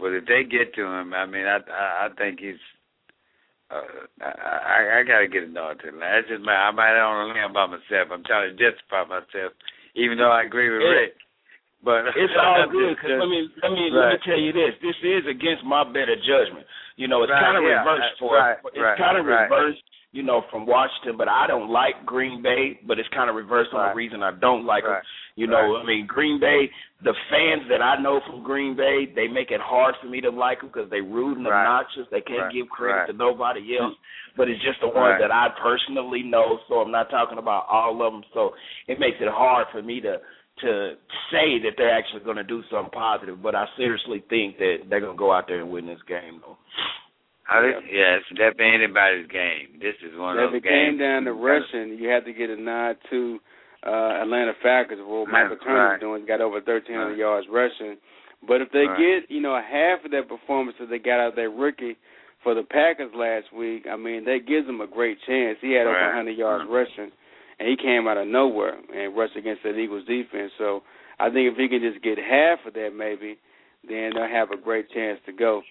But if they get to him, I mean, I I, I think he's. Uh, I I, I got to get a nod to him. That's just my. I might on a limb by myself. I'm trying to justify myself, even though I agree with Yeah. Rick. But It's all good. Cause let me let me let me tell you this. This is against my better judgment. You know, it's Right, kind of yeah, reversed for right, it's right, kind of right. reversed. You know, from Washington, but I don't like Green Bay. But it's kind of reversed on the reason I don't like them. Right, You know, right. I mean, Green Bay. The fans that I know from Green Bay, they make it hard for me to like them because they rude and Right. obnoxious. They can't Right, give credit right. to nobody else. But it's just the ones Right. that I personally know. So I'm not talking about all of them. So it makes it hard for me to to say that they're actually going to do something positive. But I seriously think that they're going to go out there and win this game, though. I think- yeah, it's definitely anybody's game. This is one If of those it came down to rushing, you had to get a nod to uh, Atlanta Falcons. What Michael Right. Turner's doing, got over 1,300 Right. yards rushing. But if they Right. get, you know, half of that performance that they got out of their rookie for the Packers last week, I mean, that gives them a great chance. He had over Right. 100 yards Mhm. rushing, and he came out of nowhere and rushed against that Eagles defense. So I think if he can just get half of that, maybe, then they'll have a great chance to go.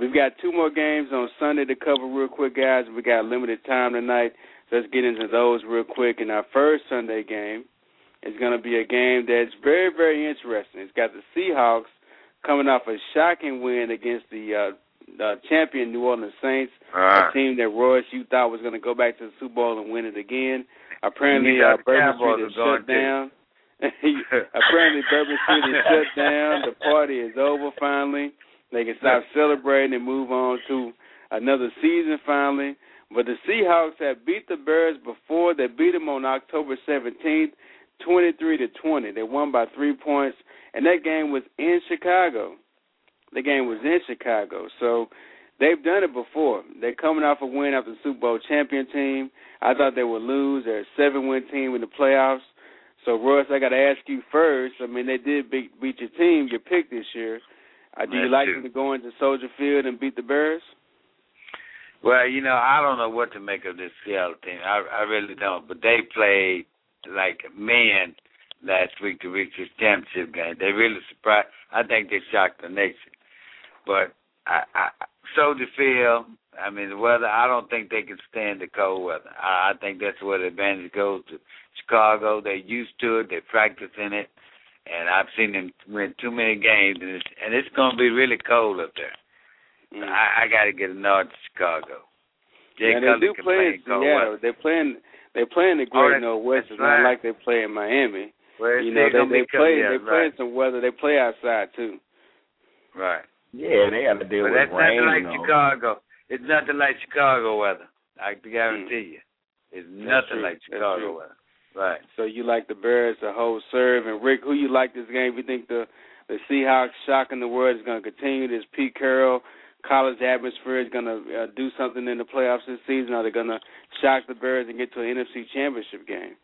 We've got two more games on Sunday to cover real quick, guys. We got limited time tonight. So let's get into those real quick. And our first Sunday game is going to be a game that's very, very interesting. It's got the Seahawks coming off a shocking win against the uh, uh, champion New Orleans Saints, Right. a team that Royce you thought was going to go back to the Super Bowl and win it again. Apparently, uh, Bourbon Street is shut down. Apparently, Bourbon Street is shut down. The party is over finally. They can stop celebrating and move on to another season finally. But the Seahawks have beat the Bears before. They beat them on October 17th, 23 to 20. They won by three points, and that game was in Chicago. The game was in Chicago, so they've done it before. They're coming off a win after the Super Bowl champion team. I thought they would lose. They're a seven-win team in the playoffs. So, Royce, I got to ask you first. I mean, they did beat, beat your team, your pick this year. Uh, do you That's like true. them to go into Soldier Field and beat the Bears? Well, you know, I don't know what to make of this Seattle team. I I really don't. But they played like men last week to reach this championship game. They really surprised. I think they shocked the nation. But I, I Soldier Field. I mean, the weather. I don't think they can stand the cold weather. I, I think that's where the advantage goes to Chicago. They're used to it. They practice in it. And I've seen them win too many games, and it's, and it's going to be really cold up there. Mm. I, I got to get a nod to Chicago. Jay yeah, Cutler they do play play in in cold Seattle. weather. They're playing. They're playing the Oh, Great that's- Northwest. that's It's not right. like they play in Miami. Well, You know, they they play. yeah, they play in some weather. They play outside too. Right. Yeah, they got to deal But with that's rain. nothing like though. Chicago. It's nothing like Chicago weather. I can guarantee you. It's nothing like Chicago weather. Right. So you like the Bears to hold serve and Rick? Who you like this game? You think the the Seahawks shocking the world is going to continue. This Pete Carroll college atmosphere is going to uh, do something in the playoffs this season. Are they going to shock the Bears and get to an NFC Championship game?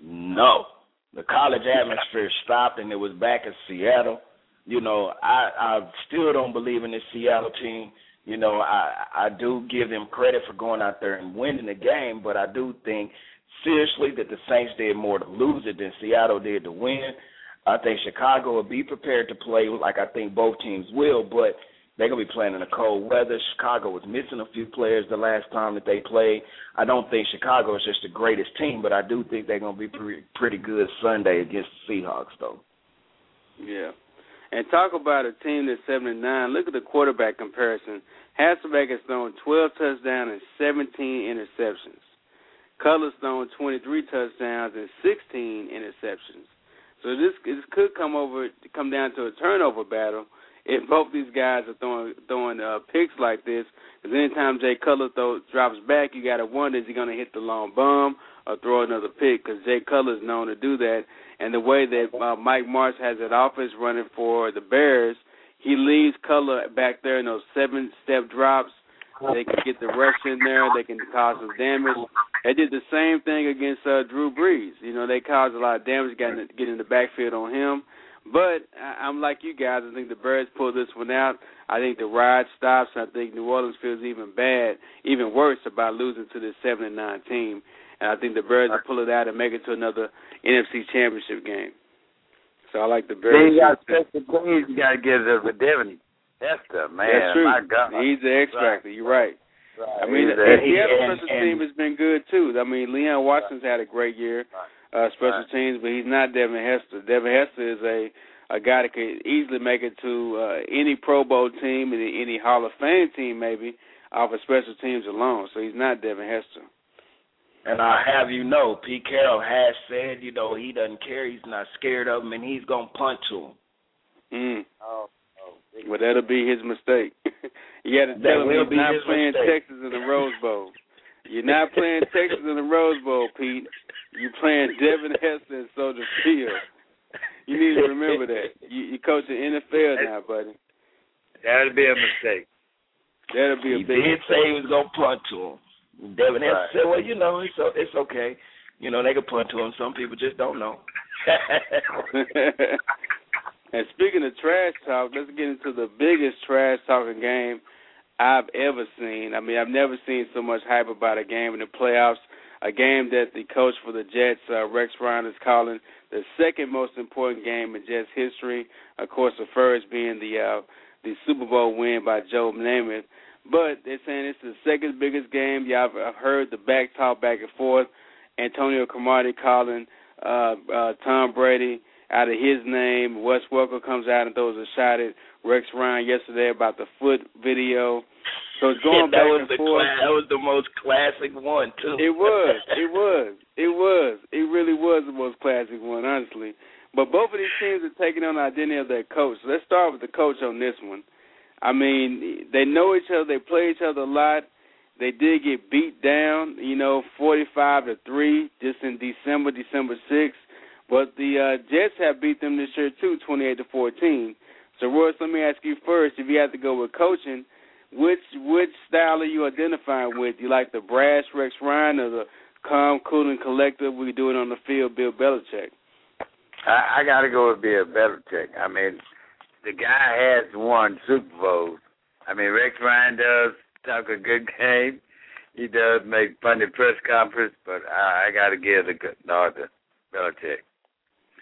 No, the college atmosphere stopped and it was back in Seattle. You know, I I still don't believe in this Seattle team. You know, I I do give them credit for going out there and winning the game, but I do think seriously that the Saints did more to lose it than Seattle did to win. I think Chicago will be prepared to play like I think both teams will, but they're gonna be playing in the cold weather. Chicago was missing a few players the last time that they played. I don't think Chicago is just the greatest team, but I do think they're gonna be pretty pretty good Sunday against the Seahawks, though. Yeah. And talk about a team that's seven and nine. Look at the quarterback comparison. Hasselbeck has thrown twelve touchdowns and seventeen interceptions. Twenty three touchdowns and sixteen interceptions. So this this could come over come down to a turnover battle if both these guys are throwing throwing uh, picks like this. Because anytime Jay Cutler throw, drops back, you got to wonder is he going to hit the long bomb or throw another pick? Because Jay Cutler is known to do that. And the way that uh, Mike Martz has that offense running for the Bears, he leaves Cutler back there in those seven step drops. They can get the rush in there. They can cause some damage. They did the same thing against uh, Drew Brees. You know, they caused a lot of damage getting getting the backfield on him. But I'm like you guys. I think the Bears pull this one out. I think the ride stops. I think New Orleans feels even bad, even worse about losing to this seven and nine team. And I think the Bears will pull it out and make it to another NFC Championship game. So I like the Bears. Then got special. You got to give it to Devin Hester, man. That's true. My God. He's the X factor. Right. You're right. Right. I mean, He's the a- Seattle special team has been good too. I mean, Leon Washington's had a great year, uh, special Right. teams, but he's not Devin Hester. Devin Hester is a a guy that could easily make it to uh, any Pro Bowl team and any Hall of Fame team, maybe off of special teams alone. So he's not Devin Hester. And I have you know, Pete Carroll has said, you know, he doesn't care, he's not scared of him, and he's gonna punt to him. Mm. Oh, Well, that'll be his mistake. you got to That tell him will he's be not playing mistake. Texas in the Rose Bowl. You're not playing Texas in the Rose Bowl, Pete. You're playing Devin Hester in Soldier Field. You need to remember that. You, you coach the NFL now, buddy. That'll be a mistake. That'll be a He big He did say he was gonna punt to him. Devin Hester said, "Well, you know, it's it's okay. You know, they can punt to him. Some people just don't know." and speaking of trash talk, let's get into the biggest trash talking game I've ever seen. I mean, I've never seen so much hype about a game in the playoffs. A game that the coach for the Jets, uh, Rex Ryan, is calling the second most important game in Jets history. Of course, the first being the uh, the Super Bowl win by Joe Namath. But they're saying it's the second biggest game. Y'all have heard the back talk back and forth. Antonio Cromartie calling uh, uh, Tom Brady out of his name. Wes Welker comes out and throws a shot at Rex Ryan yesterday about the foot video. So it's going that back was and the forth. cla- that was the most classic one too. It was. It was. It was. It really was the most classic one, honestly. But both of these teams are taking on the identity of their coach. So let's start with the coach on this one. I mean, they know each other. They play each other a lot. They did get beat down, you know, forty-five to three, just in December, December sixth. But the uh, Jets have beat them this year too, twenty-eight to fourteen. So, Royce, let me ask you first: if you had to go with coaching, which which style are you identifying with? You like the brash Rex Ryan or the calm, cool, and collective we do it on the field, Bill Belichick? I, I got to go with Bill Belichick. I mean, the guy has won Super Bowls. I mean, Rex Ryan does talk a good game. He does make funny press conference, but I, I got to give the good nod to Belichick.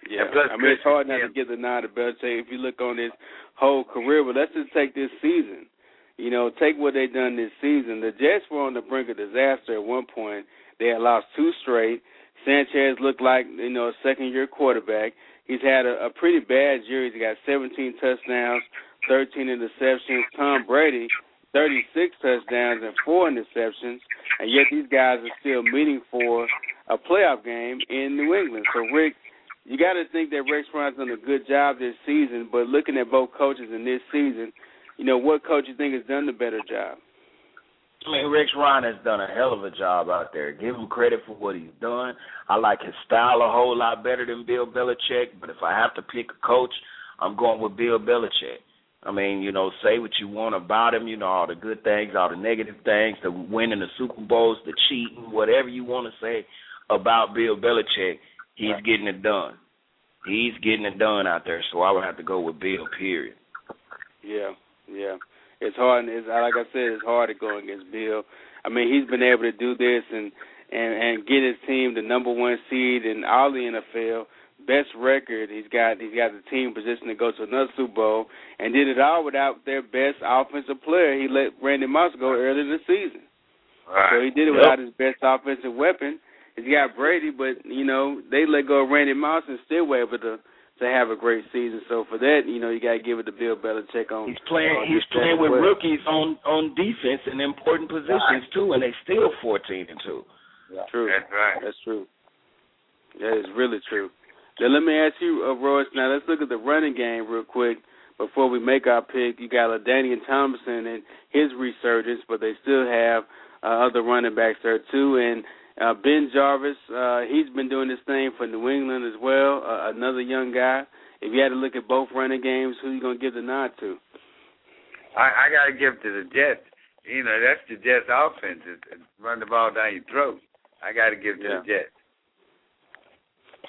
Yeah, And plus I mean it's hard not Chris- to give the nod to Belichick if you look on his whole career. But let's just take this season. You know, take what they've done this season. The Jets were on the brink of disaster at one point. They had lost two straight. Sanchez looked like you know a second year quarterback. He's had a, a pretty bad year. He's got 17 touchdowns, 13 interceptions. Tom Brady, 36 touchdowns and four interceptions, and yet these guys are still meeting for a playoff game in New England. So Rick, you got to think that Rex Ryan's done a good job this season. But looking at both coaches in this season, you know what coach you think has done the better job? I mean, Rex Ryan has done a hell of a job out there. Give him credit for what he's done. I like his style a whole lot better than Bill Belichick. But if I have to pick a coach, I'm going with Bill Belichick. I mean, you know, say what you want about him, you know, all the good things, all the negative things, the winning the Super Bowls, the cheating, whatever you want to say about Bill Belichick, he's getting it done. He's getting it done out there, so I would have to go with Bill. Period. Yeah, yeah. It's hard. It's like I said, it's hard to go against Bill. I mean, he's been able to do this and and and get his team the number one seed in all the NFL best record. He's got he's got the team position to go to another Super Bowl, and did it all without their best offensive player. He let Randy Moss go early in the season, right. so he did it yep. without his best offensive weapon. He's got Brady, but you know they let go of Randy Moss and still were able to to have a great season. So for that, you know, you got to give it to Bill Belichick on. He's playing. On he's playing with well. rookies on on defense in important positions right. too, and they still fourteen and two. True. That's right. That's true. That is really true. Now let me ask you, uh, Royce. Now let's look at the running game real quick before we make our pick. You got LaDainian Tomlinson and his resurgence, but they still have uh, other running backs there too. And uh, BenJarvus, uh, he's been doing this thing for New England as well. Uh, another young guy. If you had to look at both running games, who you gonna give the nod to? I, I got to give to the Jets. You know, that's the Jets' offense. It's, run the ball down your throat. I got to give to Yeah. the Jets.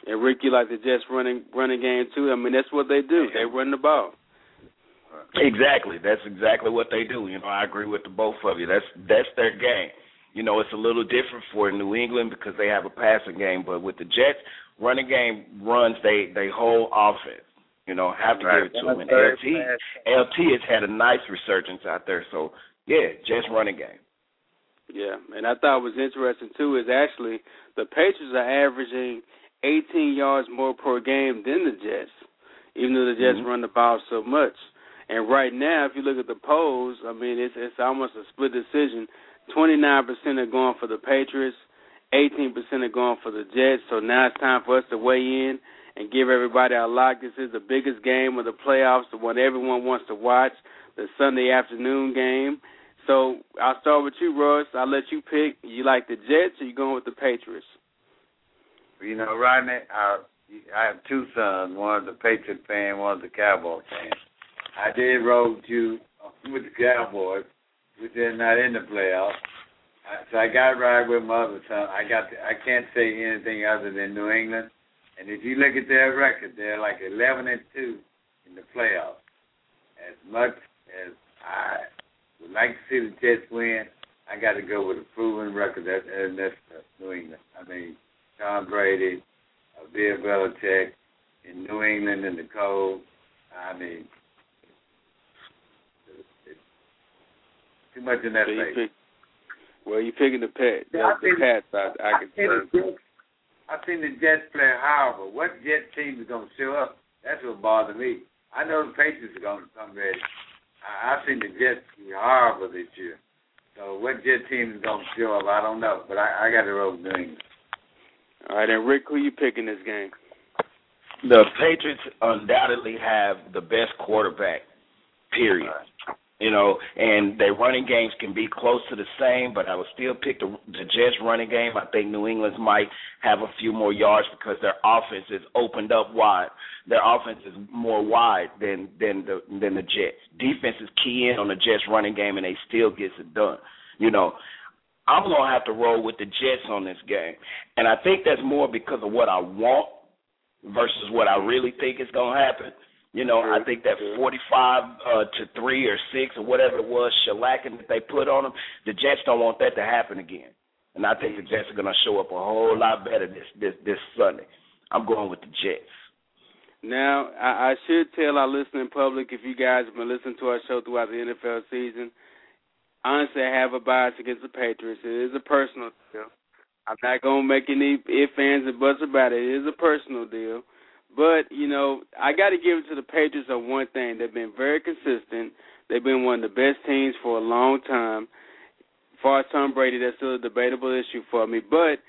And Rick, you like the Jets running running game too. I mean, that's what they do. They run the ball. Exactly. That's exactly what they do. You know, I agree with the both of you. That's that's their game. You know, it's a little different for New England because they have a passing game, but with the Jets, running game runs they they whole offense. You know, have to Right. give it to them. And LT. LT has had a nice resurgence out there. So yeah, Jets running game. Yeah, and I thought was interesting too is actually the Patriots are averaging 18 yards more per game than the Jets, even though the Jets Mhm. run the ball so much. And right now, if you look at the polls, I mean, it's it's almost a split decision. 29% are going for the Patriots, 18% are going for the Jets. So now it's time for us to weigh in and give everybody our lock. This is the biggest game of the playoffs, the one everyone wants to watch, the Sunday afternoon game. So I'll start with you, Russ. I'll let you pick. You like the Jets or you going with the Patriots? You know, Rodney, I, I have two sons. One's a Patriot fan, one's a Cowboy fan. I did roll with you with the Cowboys, which they're not in the playoffs. So I got to ride with my other son. I got. To, I can't say anything other than New England. And if you look at their record, they're like 11 and two in the playoffs. As much as I would like to see the Jets win, I got to go with a proven record. That, and that's New England. I mean, Tom Brady, Bill Belichick in New England in the cold. I mean, too much in that So you face. pick, well, you picking the Pats. Yeah, I the think- Pats. I, I can seen the Jets- I've seen the Jets play horrible. What Jet team is going to show up? That's what bothers me. I know the Patriots are going to come ready. I, I've seen the Jets be horrible this year. So what Jet team is going to show up? I don't know. But I, I got to roll with New England. All right, and Rick, who you picking this game? The Patriots undoubtedly have the best quarterback. Period. You know, and their running games can be close to the same, but I would still pick the, the Jets running game. I think New England's might have a few more yards because their offense is opened up wide. Their offense is more wide than than the than the Jets. Defense is key in on the Jets running game, and they still gets it done. You know, I'm gonna have to roll with the Jets on this game, and I think that's more because of what I want versus what I really think is gonna happen. You know, I think that 45 uh, to three or six or whatever it was shellacking that they put on them, the Jets don't want that to happen again. And I think the Jets are going to show up a whole lot better this this this Sunday. I'm going with the Jets. Now, I, I should tell our listening public, if you guys have been listening to our show throughout the NFL season, honestly, I have a bias against the Patriots. It is a personal deal. I'm not going to make any ifs, ands, and buts about it. It is a personal deal. But, you know, I got to give it to the Patriots on one thing. They've been very consistent. They've been one of the best teams for a long time. As far as Tom Brady, that's still a debatable issue for me. But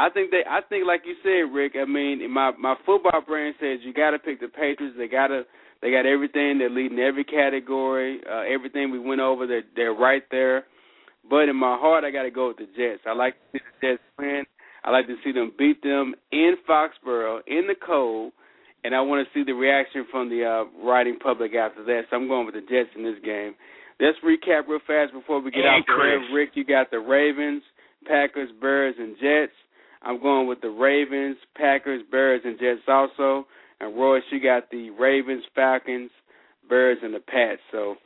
I think they I think like you said, Rick, I mean my my football brain says you gotta pick the Patriots. They gotta they got everything, they're leading every category, uh, everything we went over, they're they're right there. But in my heart I gotta go with the Jets. I like to see the Jets win. I like to see them beat them in Foxborough in the cold and I want to see the reaction from the uh, writing public after that. So I'm going with the Jets in this game. Let's recap real fast before we get hey, out there. Rick, you got the Ravens, Packers, Bears, and Jets. I'm going with the Ravens, Packers, Bears, and Jets also. And Royce, you got the Ravens, Falcons, Bears, and the Pats. So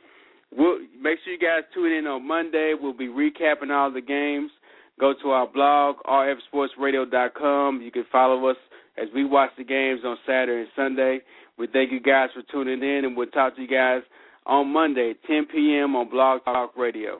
we'll make sure you guys tune in on Monday. We'll be recapping all the games. Go to our blog, rfsportsradio.com. You can follow us as we watch the games on Saturday and Sunday. We thank you guys for tuning in, and we'll talk to you guys on Monday, 10 p.m. on Blog Talk Radio.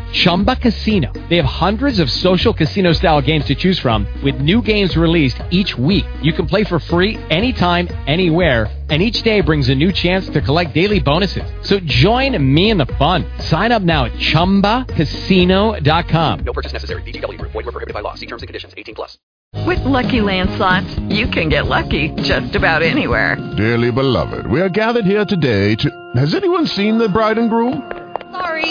Chumba Casino. They have hundreds of social casino style games to choose from with new games released each week. You can play for free anytime, anywhere and each day brings a new chance to collect daily bonuses. So join me in the fun. Sign up now at ChumbaCasino.com. No purchase necessary. VGW. Group. Void were prohibited by law. See terms and conditions. 18 plus. With Lucky Land Slots, you can get lucky just about anywhere. Dearly beloved, we are gathered here today to... Has anyone seen the bride and groom? Sorry,